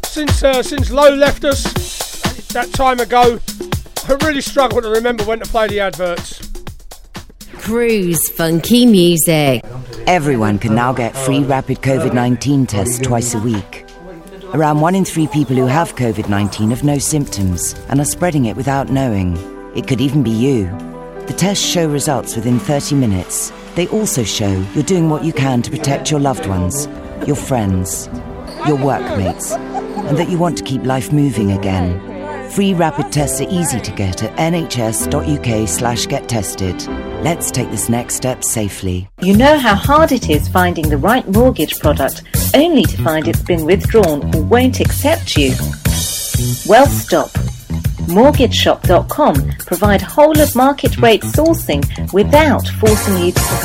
Since uh, since Low left us that time ago, I really struggle to remember when to play the adverts. Cruise funky music. Everyone can now get free rapid COVID 19 tests twice a week. Around one in three people who have COVID 19 have no symptoms and are spreading it without knowing. It could even be you. The tests show results within 30 minutes. They also show you're doing what you can to protect your loved ones, your friends, your workmates, and that you want to keep life moving again. Free rapid tests are easy to get at nhs.uk slash get tested. Let's take this next step safely. You know how hard it is finding the right mortgage product only to find it's been withdrawn or won't accept you? Well, stop. MortgageShop.com provide whole of market rate sourcing without forcing you to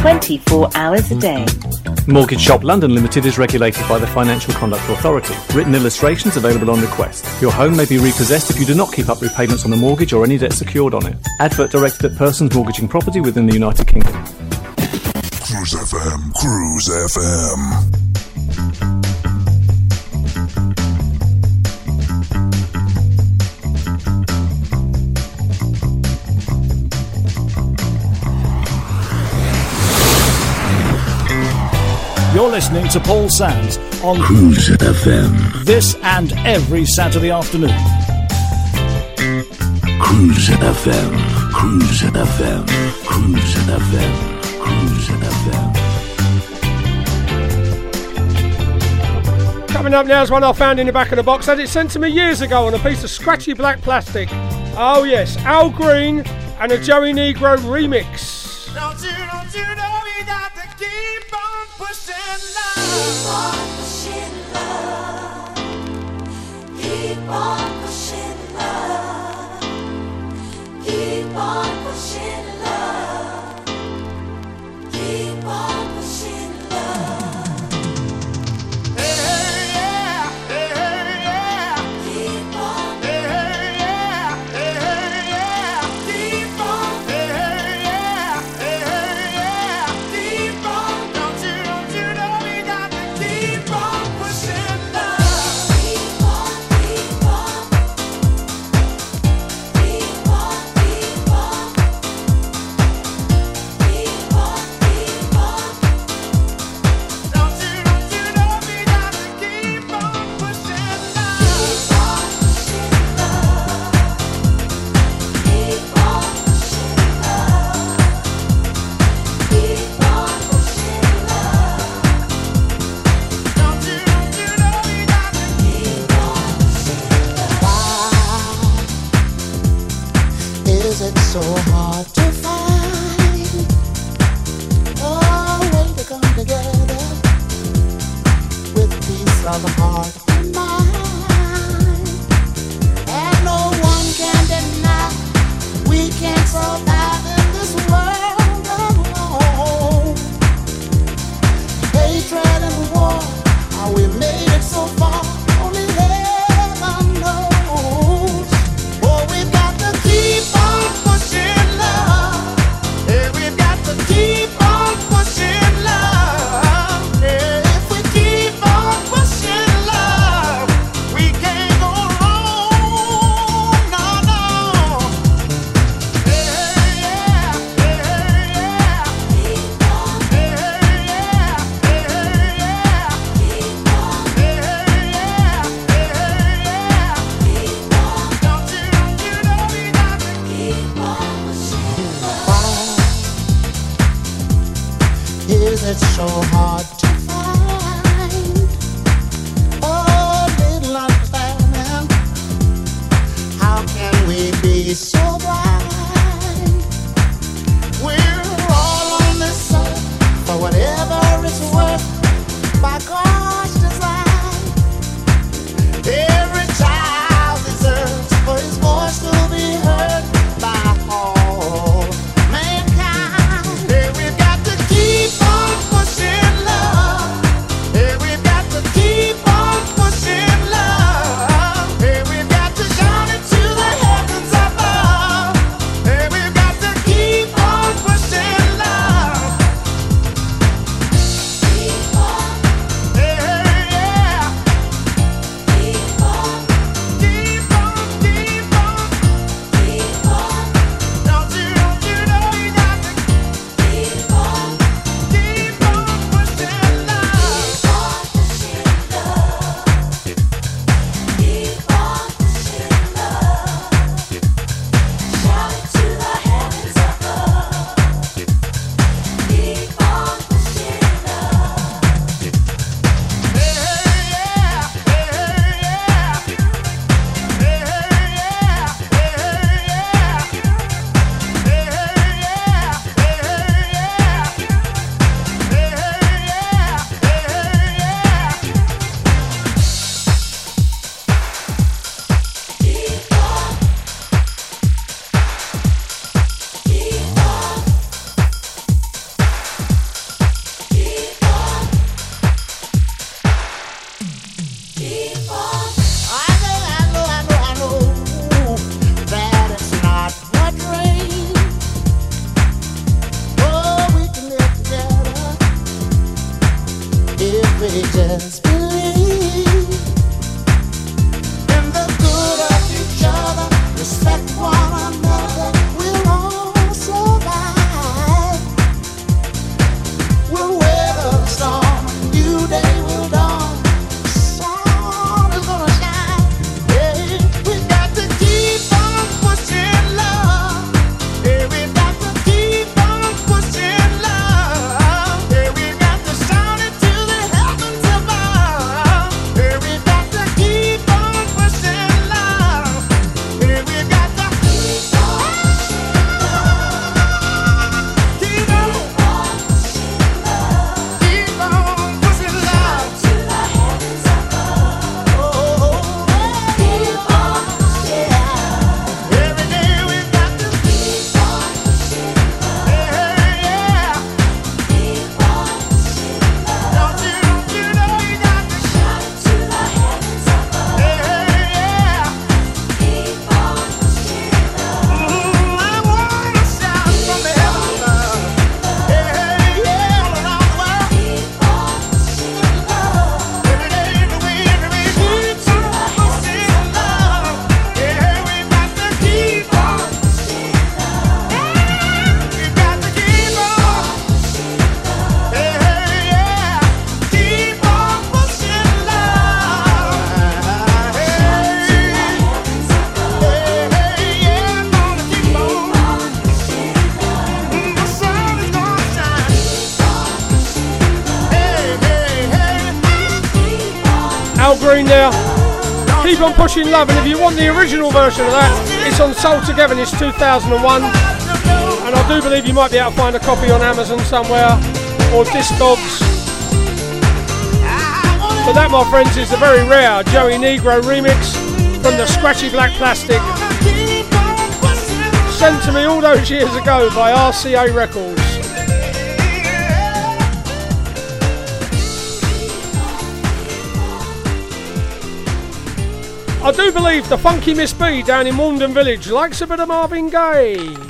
24 hours a day. Mortgage Shop London Limited is regulated by the Financial Conduct Authority. Written illustrations available on request. Your home may be repossessed if you do not keep up repayments on the mortgage or any debt secured on it. Advert directed at persons mortgaging property within the United Kingdom. Cruise FM, Cruise FM. Listening to Paul Sams on Cruise FM. this and every Saturday afternoon. Cruise FM. Cruise FM. Cruise FM. Cruise FM. Coming up now is one I found in the back of the box. Had it sent to me years ago on a piece of scratchy black plastic. Oh yes, Al Green and a Joey Negro remix. Keep on Pushing Love, and if you want the original version of that, it's on Soul Togetherness 2001. And I do believe you might be able to find a copy on Amazon somewhere or Discogs. But that, my friends, is the very rare Joey Negro remix from the Scratchy Black Plastic. Sent to me all those years ago by RCA Records. I do believe the funky Miss B down in Walden Village likes a bit of Marvin Gaye.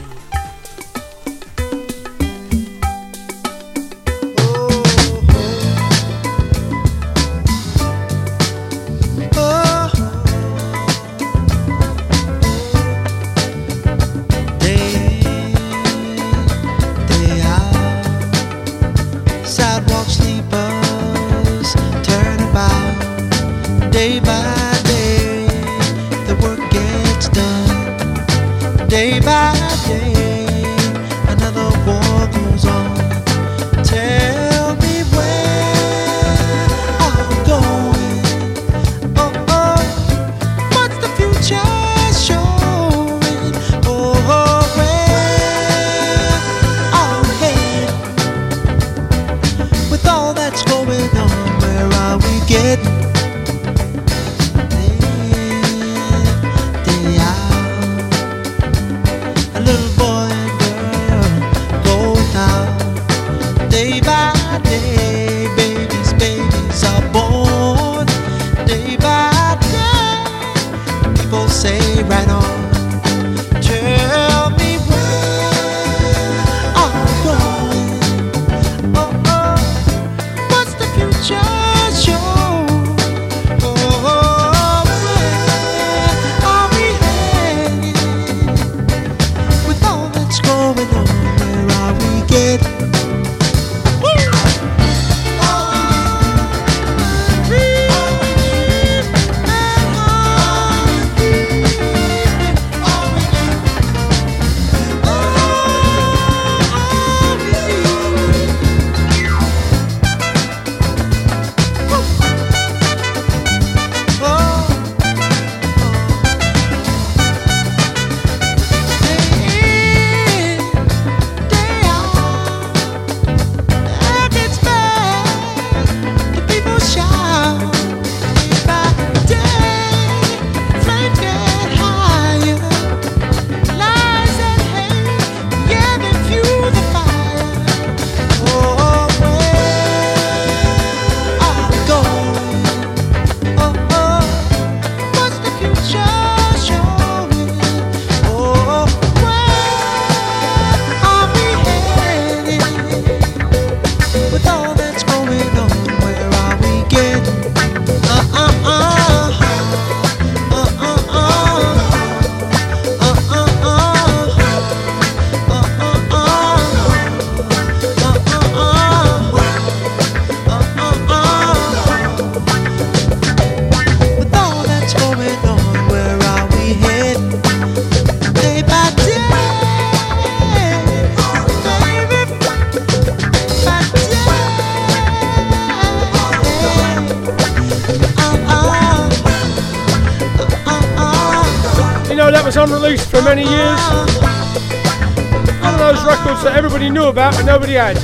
One of those records that everybody knew about but nobody had.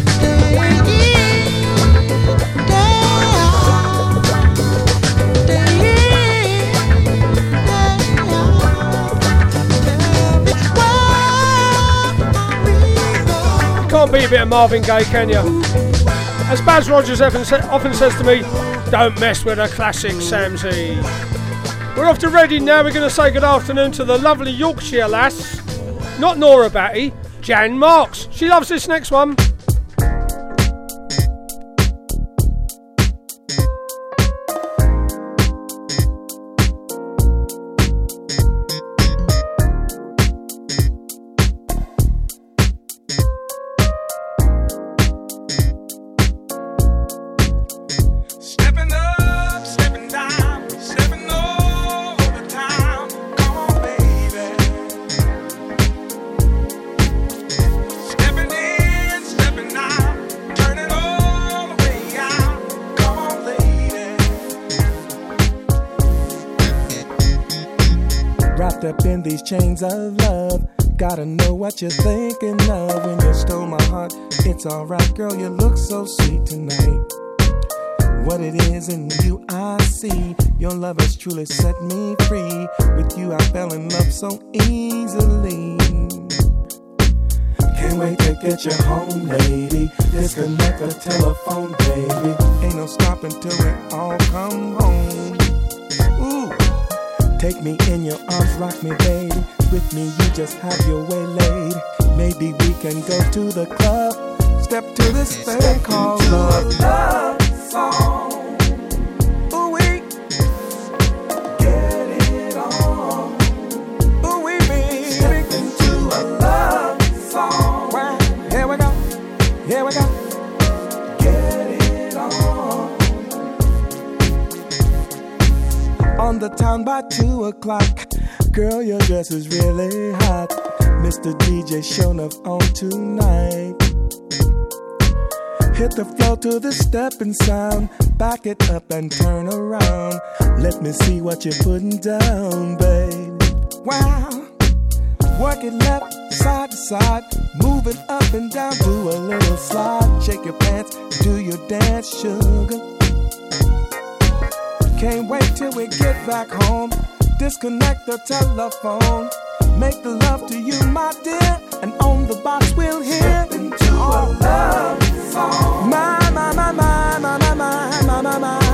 You can't beat a bit of Marvin Gaye, can you? As Baz Rogers often, says to me, don't mess with a classic, Samsy. We're off to Reading now. We're going to say good afternoon to the lovely Yorkshire lass. Not Nora Batty, Jan Marks. She loves this next one. Up in these chains of love. Gotta know what you're thinking of when you stole my heart. It's alright, girl, you look so sweet tonight. What it is in you I see. Your love has truly set me free. With you I fell in love so easily. Can't wait to get you home, lady. Disconnect the telephone, baby. Ain't no stopping till we all come home. Take me in your arms, rock me, baby. With me, you just have your way laid. Maybe we can go to the club. Step to this thing called love. Love song. Town by two o'clock. Girl, your dress is really hot. Mr. DJ shown up on tonight. Hit the floor to the stepping sound. Back it up and turn around. Let me see what you're putting down, babe. Wow. Work it left, side to side. Move it up and down. Do a little slide. Shake your pants. Do your dance, sugar. Can't wait till we get back home. Disconnect the telephone. Make the love to you, my dear. And on the box we'll hear. into a love song. My, my, my, my, my, my, my, my, my, my.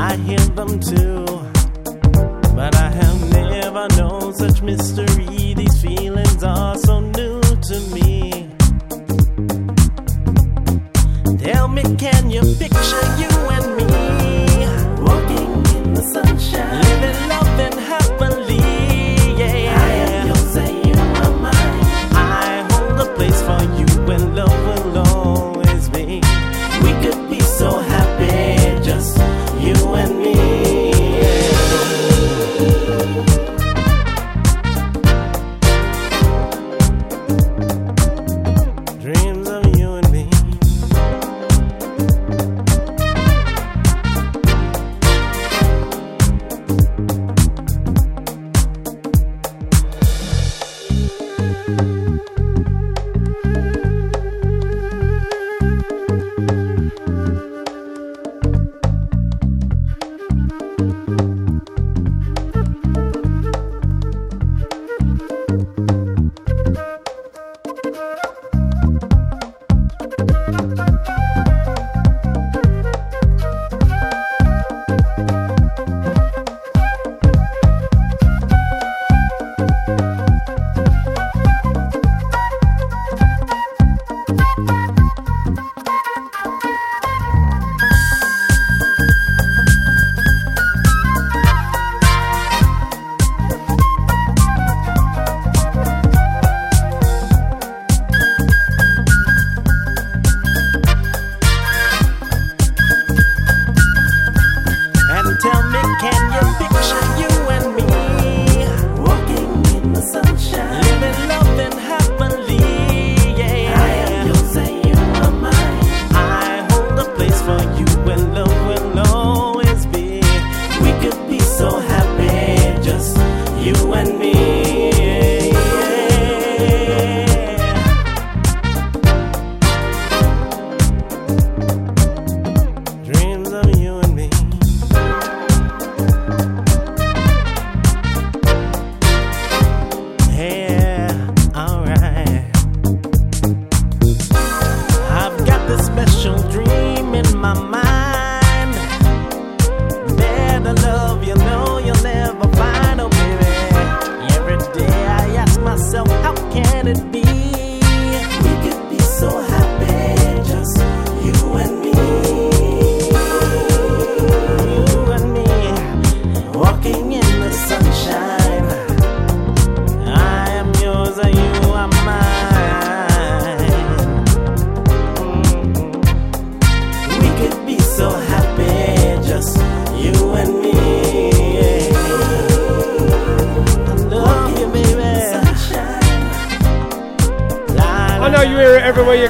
I hear them too. But I have never known such mystery. These feelings are so new to me. Tell me, can you picture you?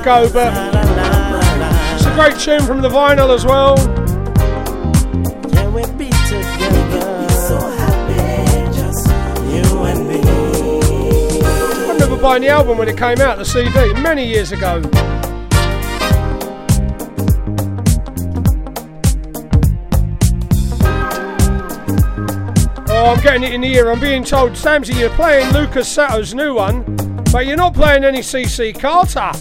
but it's a great tune from the vinyl as well. I remember buying the album when it came out, the CD, many years ago. Oh, I'm getting it in the ear. I'm being told, Samsy, you're playing Lukas Setto's new one, but you're not playing any CC Carter.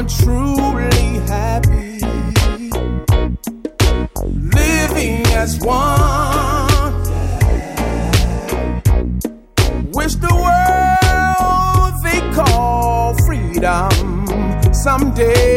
someone truly happy. Living as one. Wish the world they call freedom someday.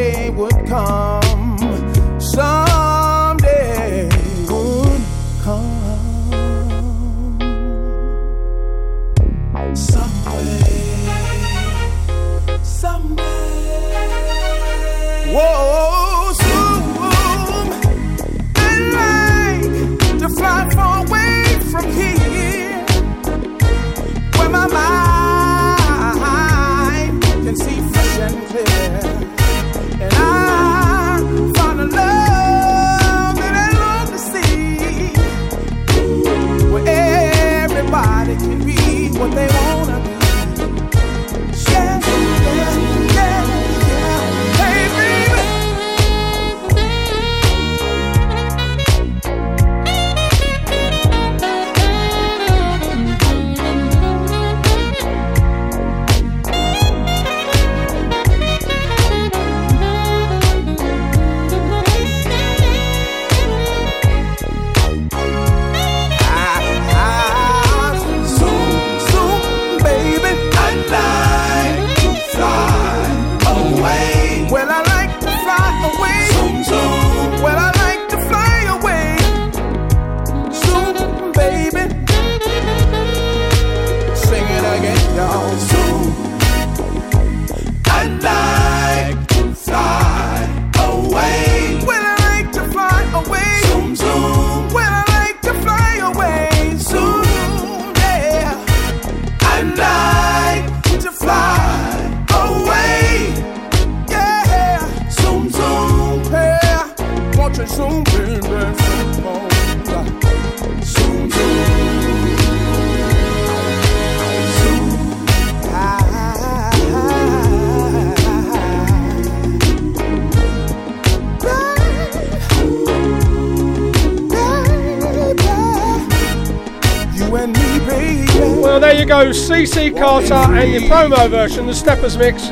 Carter and the promo version, the Steppers mix.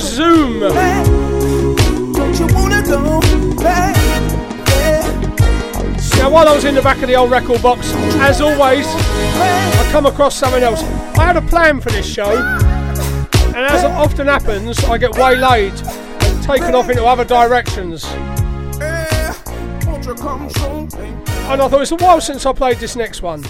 Zoom. Back? Don't you wanna go back? Now, while I was in the back of the old record box, as always, I come across something else. I had a plan for this show, and as often happens, I get waylaid and taken off into other directions. And I thought it's a while since I played this next one.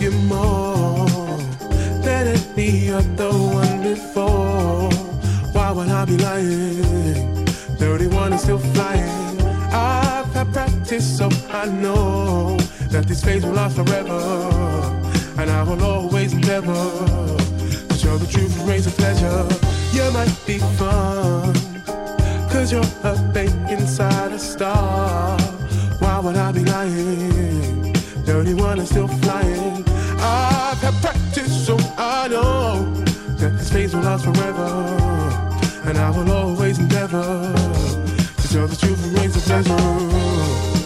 You more than any other one before. Why would I be lying? 31 is still flying. I've had practice, so I know that this phase will last forever. And I will always endeavor to show the truth and raise a pleasure. You might be fun, cause you're a babe inside a star. 31 is still flying. I've had practice, so I know that this phase will last forever. And I will always endeavor to tell the truth and raise the pleasure.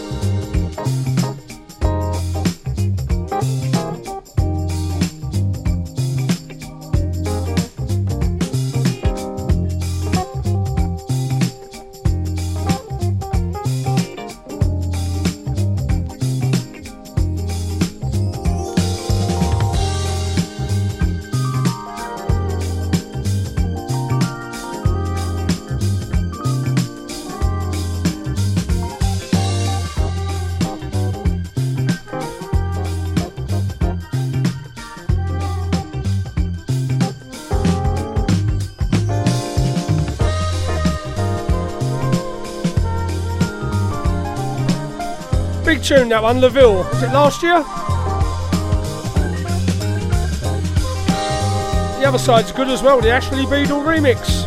Tune that one, Laville. Was it last year? The other side's good as well, the Ashley Beadle remix.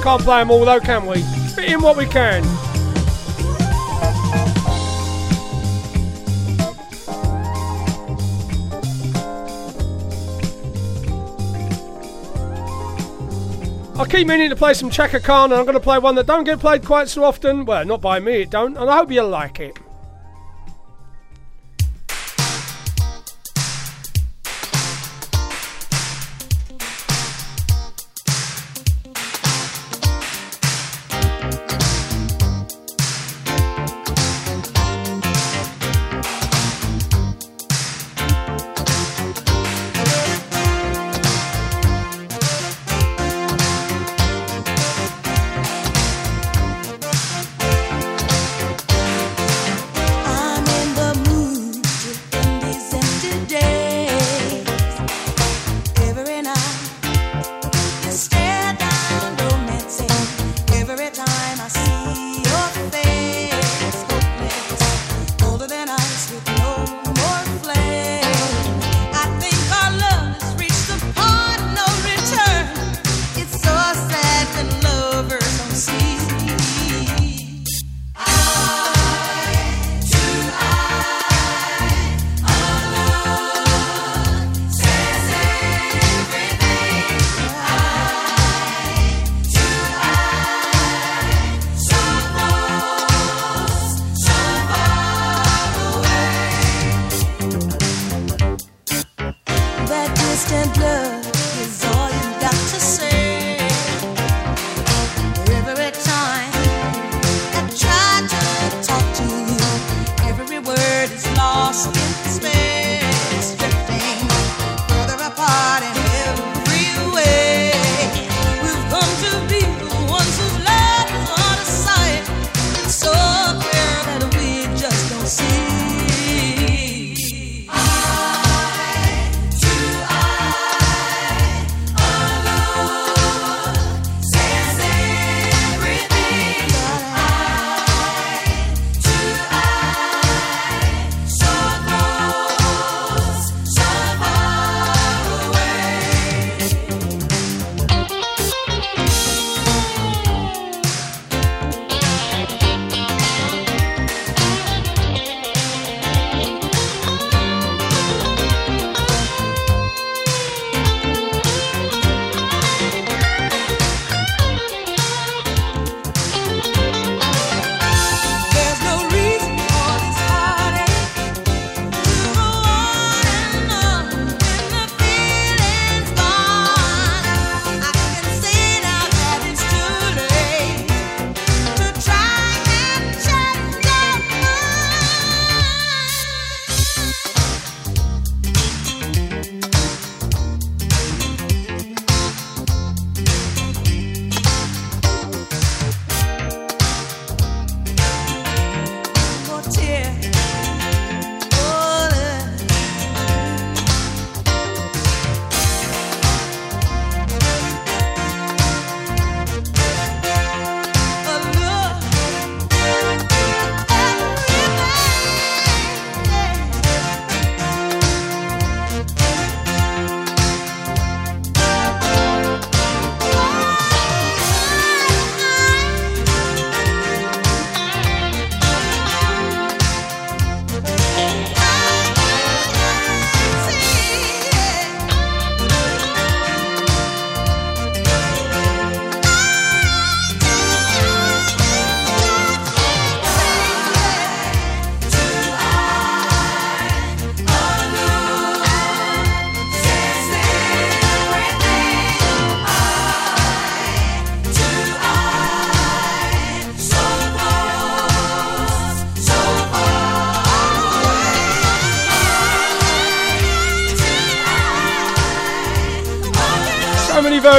Can't play them all though, can we? Fit in what we can. I keep meaning to play some Chaka Khan, and I'm going to play one that don't get played quite so often. Well, not by me, it don't, and I hope you'll like it.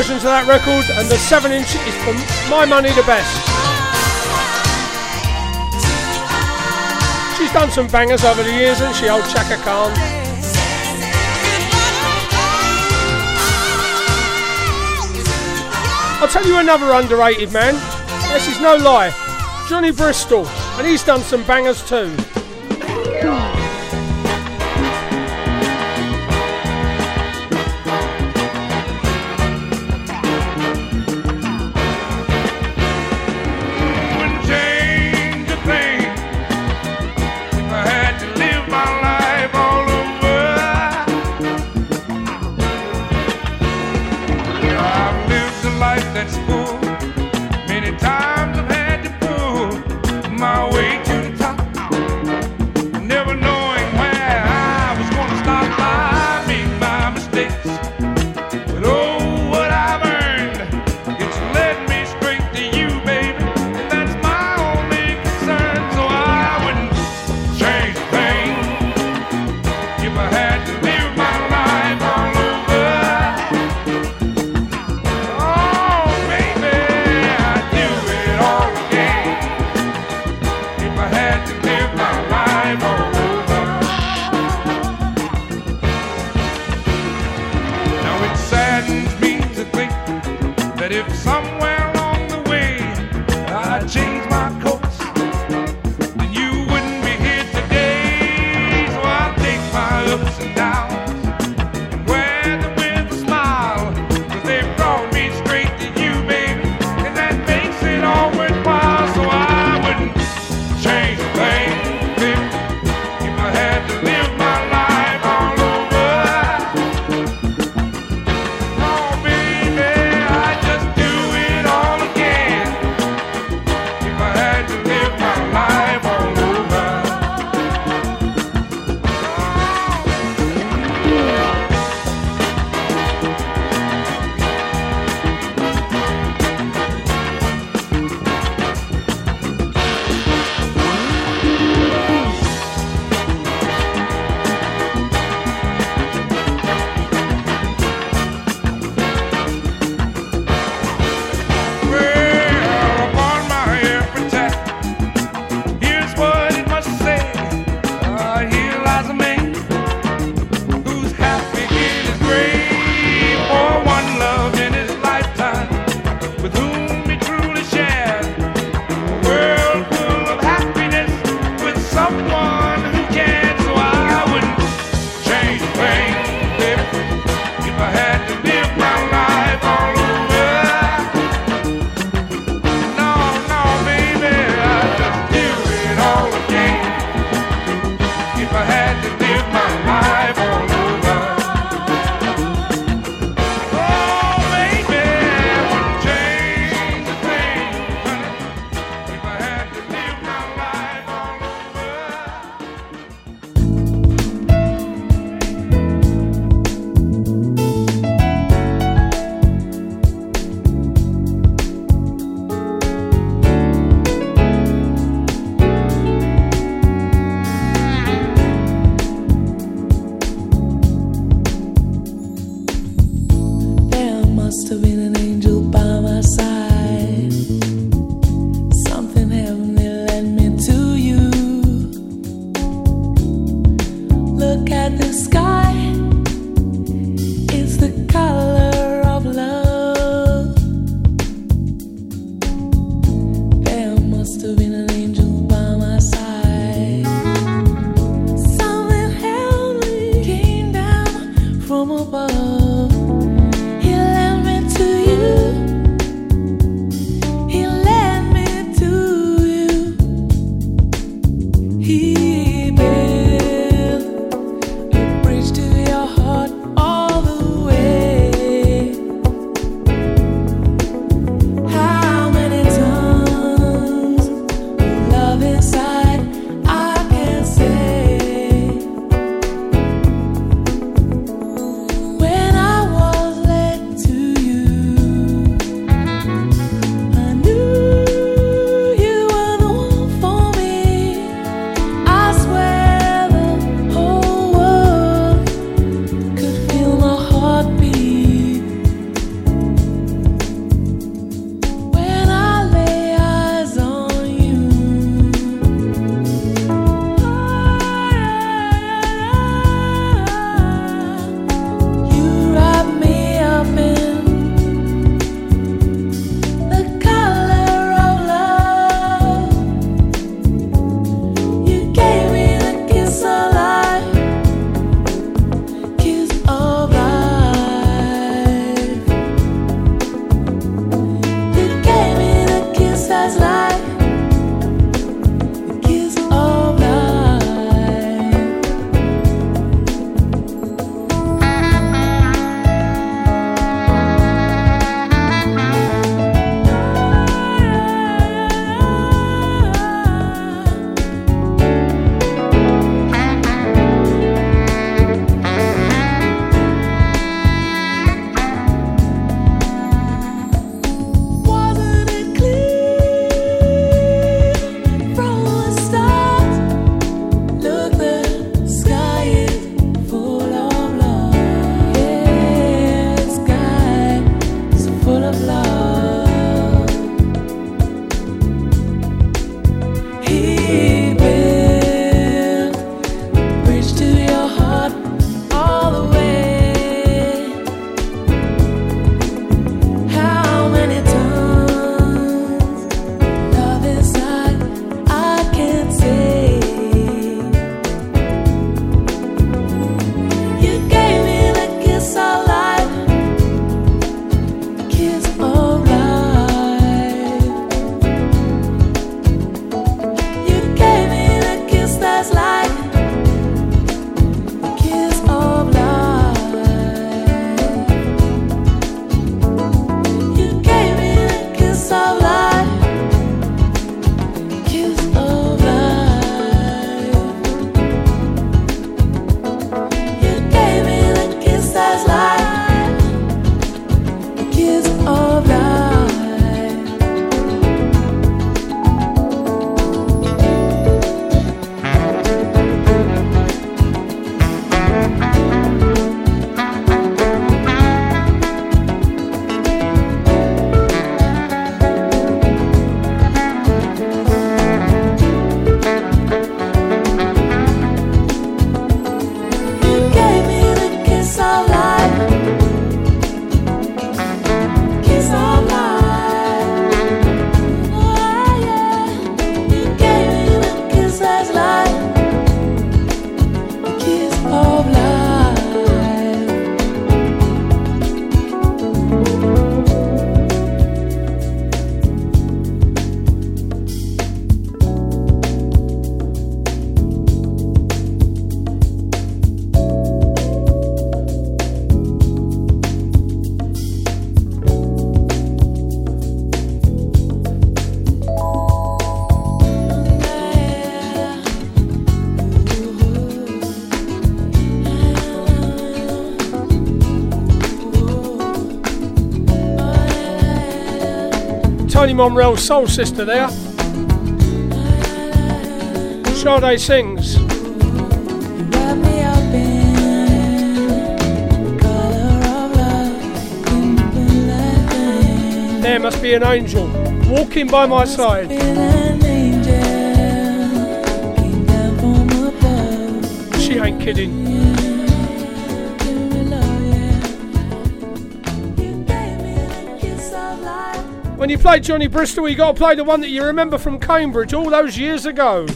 versions of that record, and the 7 inch is for my money the best. She's done some bangers over the years, and she, old Chaka Khan? I'll tell you another underrated man. This is no lie. Johnny Bristol, and he's done some bangers too. Lee Soul Sister there. Sade sings. There must be an angel walking by my side. She ain't kidding. play Johnny Bristol, you got to play the one that you remember from Cambridge all those years ago.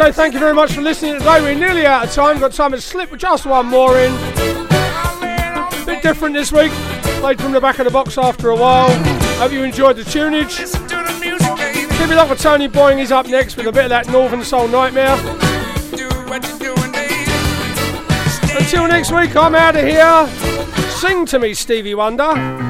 So thank you very much for listening today. We're nearly out of time. Got time to slip just one more in. A bit different this week. Played from the back of the box after a while. Hope you enjoyed the tunage. Keep it up with Tony Boying. He's up next with a bit of that Northern Soul Nightmare. Until next week, I'm out of here. Sing to me, Stevie Wonder.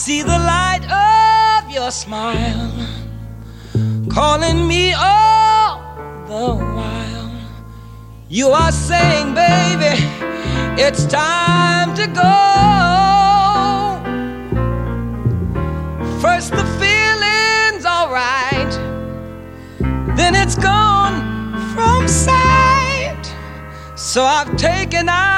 See the light of your smile calling me all the while. You are saying, baby, it's time to go. First, the feeling's alright, then it's gone from sight. So I've taken out